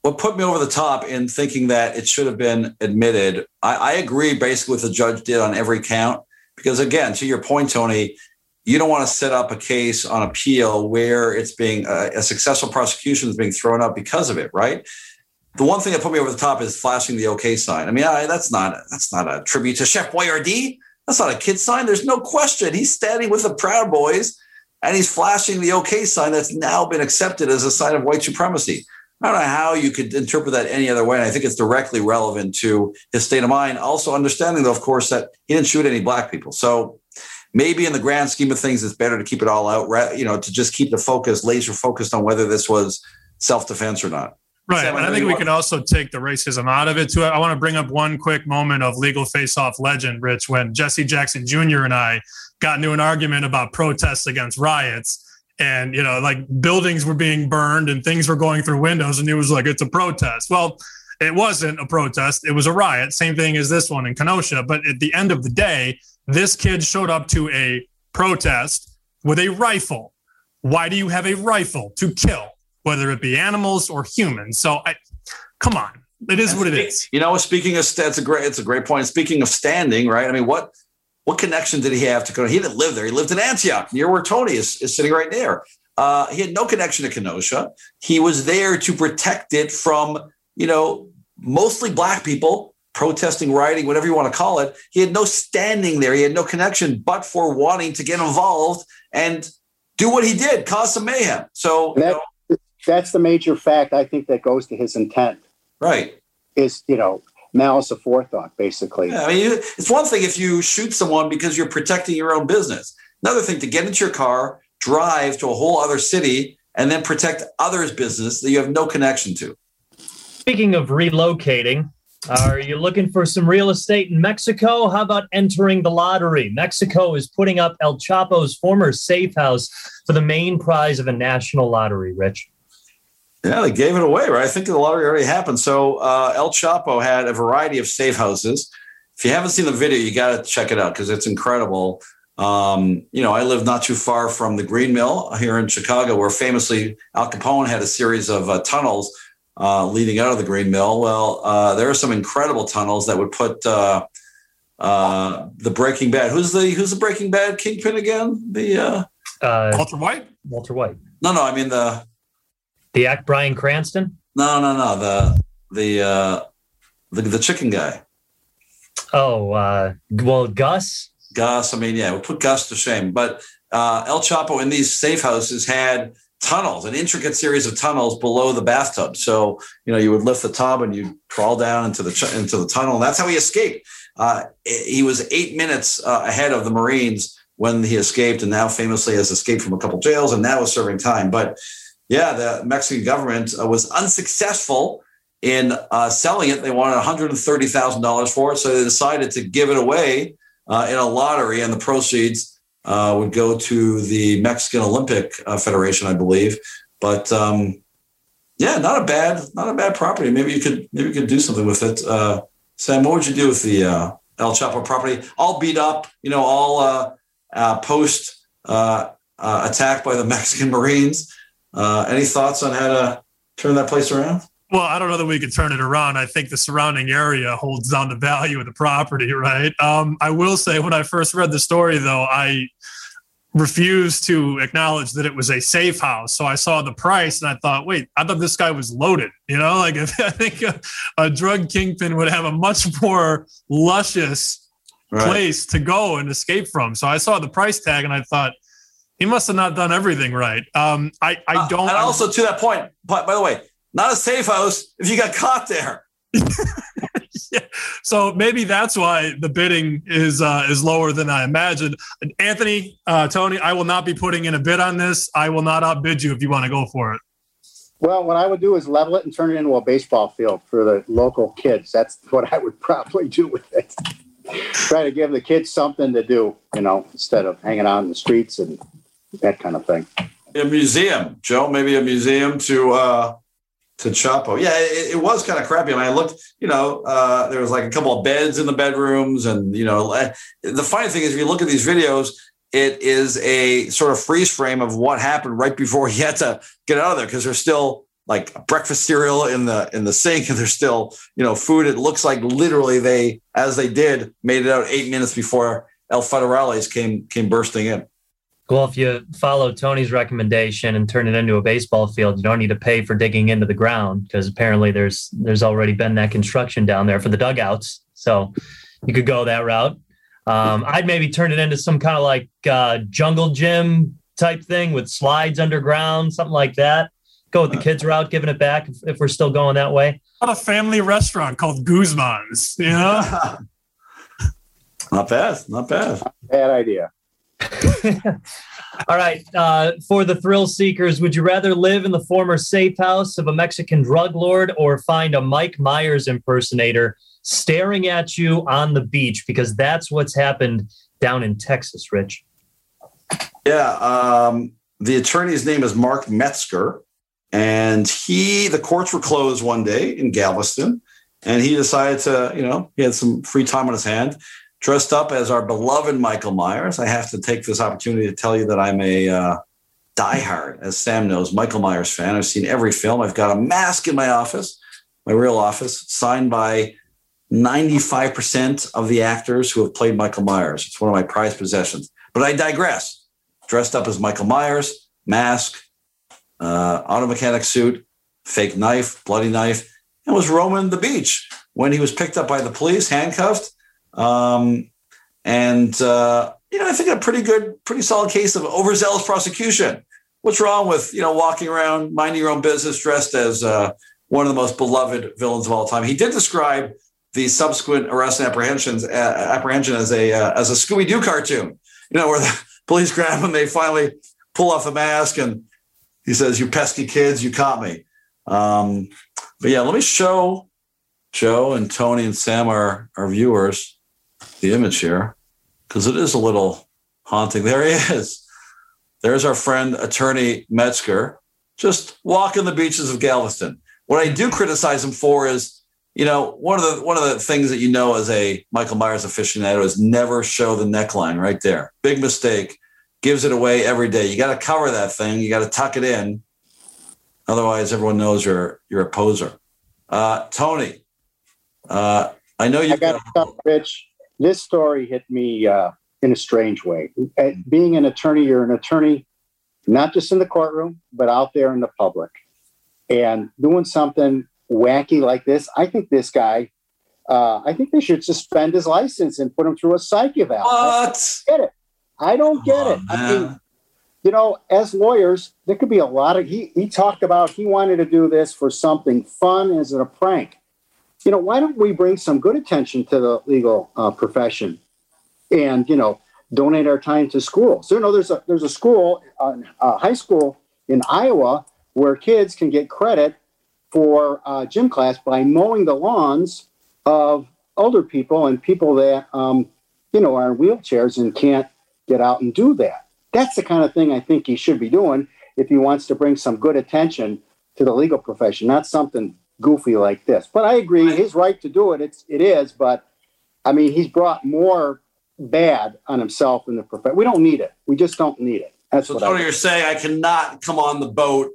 what put me over the top in thinking that it should have been admitted. I, I agree basically with the judge did on every count because again, to your point, Tony, you don't want to set up a case on appeal where it's being a, a successful prosecution is being thrown up because of it, right? The one thing that put me over the top is flashing the OK sign. I mean, I, that's not that's not a tribute to Chef Boyardee. That's not a kid sign. There's no question. He's standing with the Proud Boys and he's flashing the OK sign that's now been accepted as a sign of white supremacy. I don't know how you could interpret that any other way. And I think it's directly relevant to his state of mind. Also, understanding, though, of course, that he didn't shoot any black people. So maybe in the grand scheme of things, it's better to keep it all out, right, you know, to just keep the focus laser focused on whether this was self defense or not. Right. And I think we can also take the racism out of it too. I want to bring up one quick moment of legal face off legend, Rich, when Jesse Jackson Jr. and I got into an argument about protests against riots. And, you know, like buildings were being burned and things were going through windows. And he was like, it's a protest. Well, it wasn't a protest, it was a riot. Same thing as this one in Kenosha. But at the end of the day, this kid showed up to a protest with a rifle. Why do you have a rifle? To kill, whether it be animals or humans. So I come on. It is what it is. You know, speaking of that's a great it's a great point. Speaking of standing, right? I mean, what what connection did he have to Kenosha? He didn't live there. He lived in Antioch, near where Tony is, is sitting right there. Uh, he had no connection to Kenosha. He was there to protect it from, you know, mostly black people protesting, rioting, whatever you want to call it. He had no standing there. He had no connection, but for wanting to get involved and do what he did, cause some mayhem. So that, you know, that's the major fact I think that goes to his intent. Right. Is you know malice aforethought, basically. Yeah, I mean, it's one thing if you shoot someone because you're protecting your own business. Another thing to get into your car, drive to a whole other city, and then protect others' business that you have no connection to. Speaking of relocating, are you looking for some real estate in Mexico? How about entering the lottery? Mexico is putting up El Chapo's former safe house for the main prize of a national lottery, Rich. Yeah, they gave it away, right? I think the lottery already happened. So uh, El Chapo had a variety of safe houses. If you haven't seen the video, you got to check it out because it's incredible. Um, you know, I live not too far from the Green Mill here in Chicago, where famously Al Capone had a series of uh, tunnels uh, leading out of the Green Mill. Well, uh, there are some incredible tunnels that would put uh, uh, the Breaking Bad. Who's the Who's the Breaking Bad kingpin again? The uh, Walter White. Walter White. No, no, I mean the the act Bryan Cranston. No, no, no. The the the the chicken guy. Oh, well, Gus. Gus. I mean, yeah, we'll put Gus to shame. But El Chapo in these safe houses had tunnels, an intricate series of tunnels below the bathtub. So you know you would lift the tub and you'd crawl down into the into the tunnel, and that's how he escaped. Uh, he was eight minutes uh, ahead of the Marines when he escaped, and now famously has escaped from a couple jails, and now is serving time. But yeah, the Mexican government uh, was unsuccessful in uh, selling it. They wanted one hundred and thirty thousand dollars for it, so they decided to give it away uh, in a lottery, and the proceeds uh, would go to the Mexican Olympic uh, Federation, I believe. But um, yeah, not a bad, not a bad property. Maybe you could, maybe you could do something with it. Uh, Sam, what would you do with the uh, El Chapo property? All beat up, you know, all uh, uh, post attack by the Mexican Marines. any thoughts on how to turn that place around? Well, I don't know that we could turn it around. I think the surrounding area holds down the value of the property, right? Um, I will say, when I first read the story, though, I refused to acknowledge that it was a safe house. So I saw the price and I thought, wait, I thought this guy was loaded. You know, like if, I think a, a, drug kingpin would have a much more luscious right. place to go and escape from. So I saw the price tag and I thought, He must have not done everything right. Um, I, I Uh, don't. and also to that point, but by the way, not a safe house if you got caught there. so maybe that's why the bidding is uh, is lower than I imagined. Anthony, uh, Tony, I will not be putting in a bid on this. I will not outbid you if you want to go for it. Well, what I would do is level it and turn it into a baseball field for the local kids. That's what I would probably do with it. Try to give the kids something to do, you know, instead of hanging out in the streets and that kind of thing. A museum, Joe, maybe a museum to uh, to Chapo. Yeah, it, it was kind of crappy. And I looked, you know, uh, there was like a couple of beds in the bedrooms, and you know, eh, the funny thing is, if you look at these videos, it is a sort of freeze frame of what happened right before he had to get out of there because there's still like breakfast cereal in the in the sink and there's still you know food it looks like literally they as they did made it out eight minutes before el federales came came bursting in Well, if you follow Tony's recommendation and turn it into a baseball field, you don't need to pay for digging into the ground because apparently there's there's already been that construction down there for the dugouts. So you could go that route. Um, I'd maybe turn it into some kind of like uh, jungle gym type thing with slides underground, something like that. Go with the kids route, giving it back if, if we're still going that way. Not a family restaurant called Guzman's, you know? not bad not bad Bad idea. All right. Uh, for the thrill seekers, would you rather live in the former safe house of a Mexican drug lord or find a Mike Myers impersonator staring at you on the beach? Because that's what's happened down in Texas, Rich. Yeah, um, the attorney's name is Mark Metzger, and he the courts were closed one day in Galveston, and he decided to, you know, he had some free time on his hand, dressed up as our beloved Michael Myers. I have to take this opportunity to tell you that I'm a uh, diehard, as Sam knows, Michael Myers fan. I've seen every film. I've got a mask in my office, my real office, signed by 95% of the actors who have played Michael Myers. It's one of my prized possessions. But I digress dressed up as Michael Myers, mask, uh, auto mechanic suit, fake knife, bloody knife, and was roaming the beach when he was picked up by the police, handcuffed. Um, and, uh, you know, I think a pretty good, pretty solid case of overzealous prosecution. What's wrong with, you know, walking around, minding your own business, dressed as uh, one of the most beloved villains of all time? He did describe the subsequent arrest and apprehensions, uh, apprehension as a, uh, as a Scooby Doo cartoon, you know, where the, police grab him. They finally pull off the mask, and he says, "You pesky kids, you caught me." Um, but yeah, let me show Joe and Tony and Sam, our our viewers, the image here because it is a little haunting. There he is. There's our friend attorney Metzger, just walking the beaches of Galveston. What I do criticize him for is you know, one of the one of the things that you know as a Michael Myers aficionado is never show the neckline right there. Big mistake. Gives it away every day. You got to cover that thing. You got to tuck it in. Otherwise, everyone knows you're you're a poser. Uh, Tony, uh, I know you. I got to Rich. This story hit me uh, in a strange way. Uh, being an attorney, you're an attorney, not just in the courtroom, but out there in the public, and doing something wacky like this. I think this guy, uh, I think they should suspend his license and put him through a psych eval. What? I get it. I don't get it. I mean, you know, as lawyers, there could be a lot of. He he talked about he wanted to do this for something fun as a prank. You know, why don't we bring some good attention to the legal uh, profession, and you know, donate our time to school? So you know, there's a there's a school, uh, a high school in Iowa where kids can get credit for uh, gym class by mowing the lawns of older people and people that um, you know are in wheelchairs and can't get out and do that. That's the kind of thing I think he should be doing if he wants to bring some good attention to the legal profession, not something goofy like this. But I agree, his right to do it. It's it is, but I mean, he's brought more bad on himself in the profession. We don't need it. We just don't need it. That's so what Tony, I you're saying I cannot come on the boat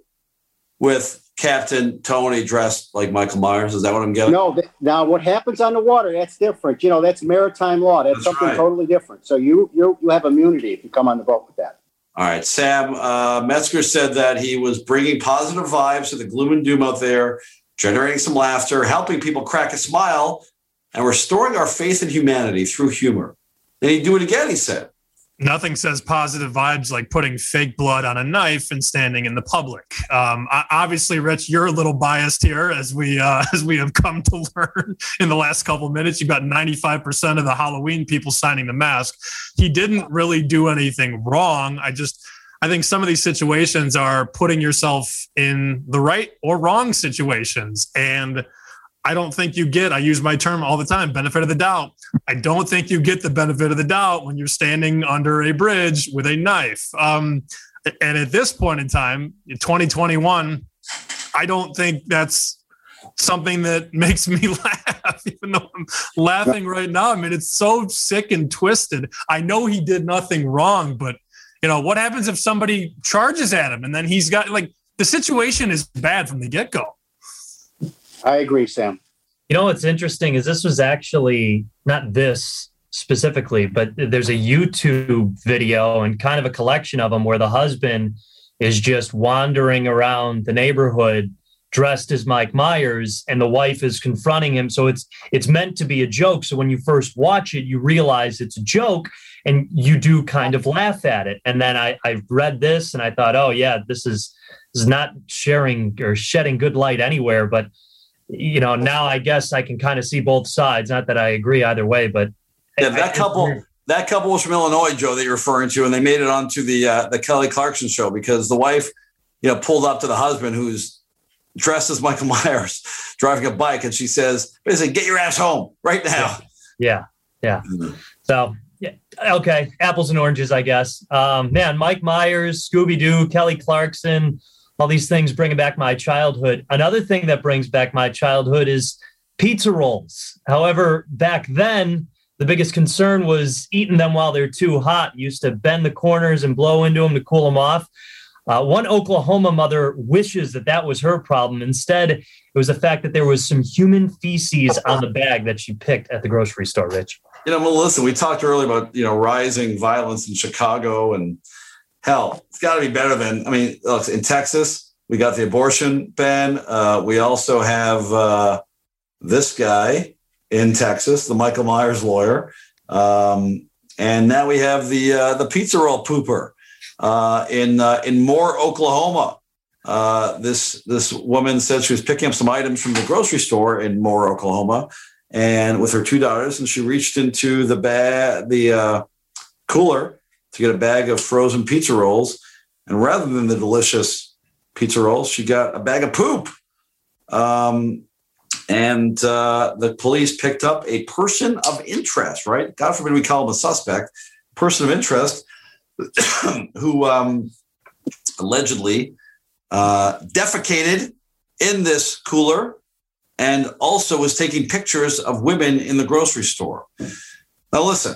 with Captain Tony dressed like Michael Myers. Is that what I'm getting? No, th- now what happens on the water, that's different. You know, that's maritime law. That's, That's something right. totally different. So you you you have immunity if you come on the boat with that. All right, Sam uh, Metzger said that he was bringing positive vibes to the gloom and doom out there, generating some laughter, helping people crack a smile, and restoring our faith in humanity through humor. And he'd do it again, he said. nothing says positive vibes like putting fake blood on a knife and standing in the public. Um, obviously, Rich, you're a little biased here, as we uh, as we have come to learn in the last couple minutes. You've got 95% of the Halloween people signing the mask. He didn't really do anything wrong. I just I think some of these situations are putting yourself in the right or wrong situations and I don't think you get, I use my term all the time, benefit of the doubt. I don't think you get the benefit of the doubt when you're standing under a bridge with a knife. Um, and at this point in time, 2021, I don't think that's something that makes me laugh, even though I'm laughing right now. I mean, it's so sick and twisted. I know he did nothing wrong, but you know, what happens if somebody charges at him and then he's got like the situation is bad from the get go? I agree, Sam. You know what's interesting is this was actually not this specifically, but there's a YouTube video and kind of a collection of them where the husband is just wandering around the neighborhood dressed as Mike Myers and the wife is confronting him so it's it's meant to be a joke so when you first watch it you realize it's a joke and you do kind of laugh at it and then I I read this and I thought oh yeah this is this is not sharing or shedding good light anywhere but you know, now I guess I can kind of see both sides. Not that I agree either way, but yeah, that I, couple. that couple was from Illinois, Joe, that you're referring to, and they made it onto the uh, the Kelly Clarkson show because the wife, you know, pulled up to the husband who's dressed as Michael Myers, driving a bike, and she says, "Basically, get your ass home right now." Yeah, yeah. Mm-hmm. So yeah, okay, apples and oranges, I guess. Um, man, Mike Myers, Scooby Doo, Kelly Clarkson all these things bringing back my childhood. Another thing that brings back my childhood is pizza rolls. However, back then, the biggest concern was eating them while they're too hot. You used to bend the corners and blow into them to cool them off. Uh, one Oklahoma mother wishes that that was her problem. Instead, it was the fact that there was some human feces on the bag that she picked at the grocery store. Rich, you know, Melissa, we talked earlier about you know rising violence in Chicago and hell, it's got to be better than. I mean, look, in Texas, we got the abortion ban. Uh, we also have uh, this guy in Texas, the Michael Myers lawyer, um, and now we have the uh, the pizza roll pooper uh, in uh, in Moore, Oklahoma. Uh, this this woman said she was picking up some items from the grocery store in Moore, Oklahoma, and with her two daughters, and she reached into the bag the uh, cooler to get a bag of frozen pizza rolls. And rather than the delicious pizza rolls, she got a bag of poop. Um, and uh, the police picked up a person of interest, right? God forbid we call him a suspect, person of interest, who um, allegedly uh, defecated in this cooler and also was taking pictures of women in the grocery store. Now, listen,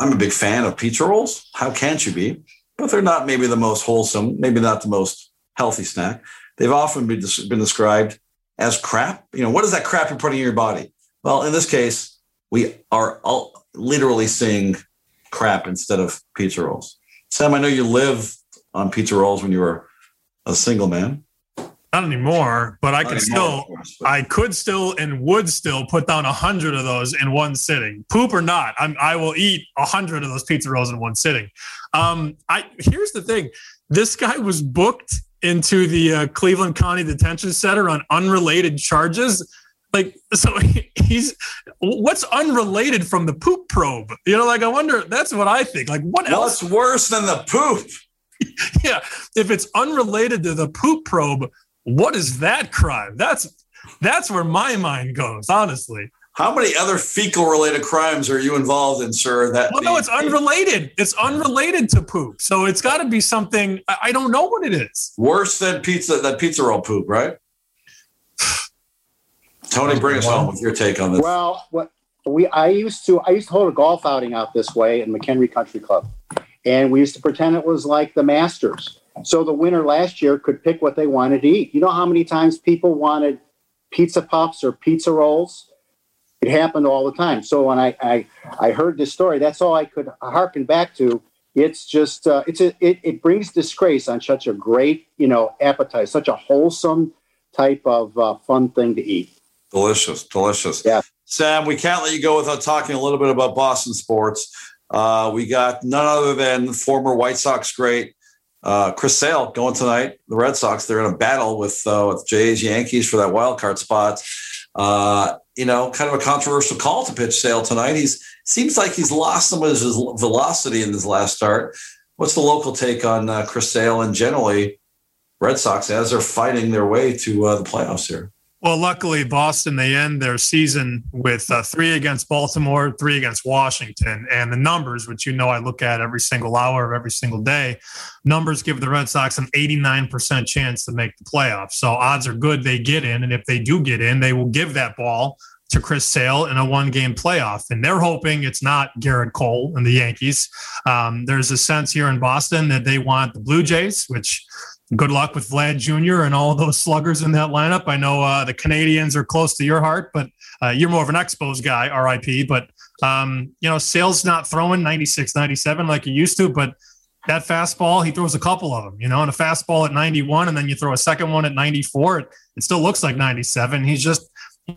I'm a big fan of pizza rolls. How can't you be? But they're not maybe the most wholesome, maybe not the most healthy snack. They've often been, been described as crap. You know, what is that crap you're putting in your body? Well, in this case, we are all literally seeing crap instead of pizza rolls. Sam, I know you lived on pizza rolls when you were a single man. Not anymore, but I could still, course, but. I could still and would still put down a hundred of those in one sitting. Poop or not, I'm, I will eat a hundred of those pizza rolls in one sitting. Um, I here's the thing: this guy was booked into the uh, Cleveland County Detention Center on unrelated charges. Like, so he's what's unrelated from the poop probe? You know, like I wonder. That's what I think. Like, what else? What's worse than the poop? yeah, if it's unrelated to the poop probe, what is that crime? That's that's where my mind goes, honestly. How many other fecal related crimes are you involved in, sir? That well, no, it's unrelated. It's unrelated to poop. So it's got to be something. I don't know what it is. Worse than pizza, that pizza roll poop, right? Tony, bring us home with your take on this. Well, what we I used to I used to hold a golf outing out this way in McHenry Country Club, and we used to pretend it was like the Masters. So the winner last year could pick what they wanted to eat. You know how many times people wanted pizza puffs or pizza rolls? It happened all the time. So when I I, I heard this story, that's all I could harken back to. It's just uh, it's a, it, it brings disgrace on such a great you know appetite, such a wholesome type of uh, fun thing to eat. Delicious, delicious. Yeah, Sam, we can't let you go without talking a little bit about Boston sports. Uh, we got none other than former White Sox great uh, Chris Sale going tonight. The Red Sox they're in a battle with uh, with Jays Yankees for that wild card spot. Uh, you know, kind of a controversial call to pitch Sale tonight. He's seems like he's lost some of his velocity in his last start. What's the local take on uh, Chris Sale and generally Red Sox as they're fighting their way to uh, the playoffs here? Well, luckily, Boston, they end their season with uh, three against Baltimore, three against Washington. And the numbers, which you know I look at every single hour of every single day, numbers give the Red Sox an 89% chance to make the playoffs. So odds are good they get in. And if they do get in, they will give that ball to Chris Sale in a one game playoff. And they're hoping it's not Gerrit Cole and the Yankees. Um, there's a sense here in Boston that they want the Blue Jays, which good luck with Vlad Jr. and all those sluggers in that lineup. I know uh, the Canadians are close to your heart, but uh, you're more of an Expos guy, RIP. But, um, you know, Sale's not throwing 96, 97 like he used to, but that fastball, he throws a couple of them, you know, and a fastball at 91, and then you throw a second one at 94. It, it still looks like 97. He's just,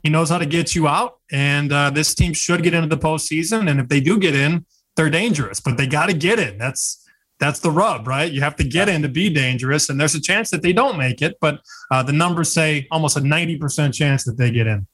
he knows how to get you out. And uh, this team should get into the postseason. And if they do get in, they're dangerous, but they got to get in. That's, that's the rub, right? You have to get in to be dangerous, and there's a chance that they don't make it, but uh, the numbers say almost a 90% chance that they get in.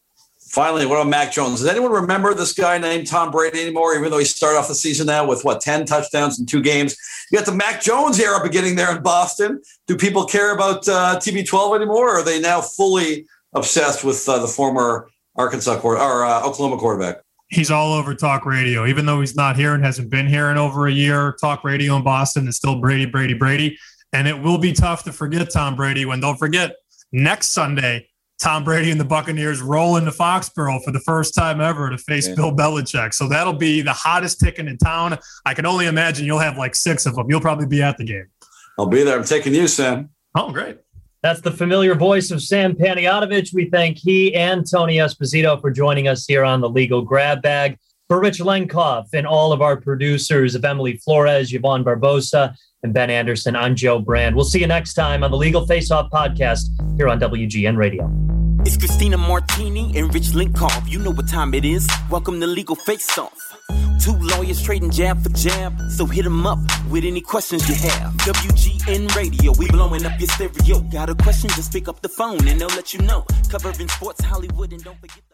Finally, what about Mac Jones? Does anyone remember this guy named Tom Brady anymore? Even though he started off the season now with what ten touchdowns in two games, you got the Mac Jones era beginning there in Boston. Do people care about uh, TB12 anymore? Or are they now fully obsessed with uh, the former Arkansas or uh, Oklahoma quarterback? He's all over talk radio, even though he's not here and hasn't been here in over a year. Talk radio in Boston is still Brady, Brady, Brady. And it will be tough to forget Tom Brady when don't forget next Sunday, Tom Brady and the Buccaneers roll into Foxborough for the first time ever to face yeah. Bill Belichick. So that'll be the hottest ticket in town. I can only imagine you'll have like six of them. You'll probably be at the game. I'll be there. I'm taking you, Sam. Oh, great. That's the familiar voice of Sam Panayotovich. We thank he and Tony Esposito for joining us here on the Legal Grab Bag. For Rich Lenkov and all of our producers of Emily Flores, Yvonne Barbosa, and Ben Anderson, I'm Joe Brand. We'll see you next time on the Legal Face Off podcast here on WGN Radio. It's Christina Martini and Rich Lenkov. You know what time it is. Welcome to Legal Face Off. Two lawyers trading jab for jab, so hit them up with any questions you have. WGN Radio, we blowing up your stereo. Got a question, just pick up the phone and they'll let you know. Covering sports, Hollywood, and don't forget the-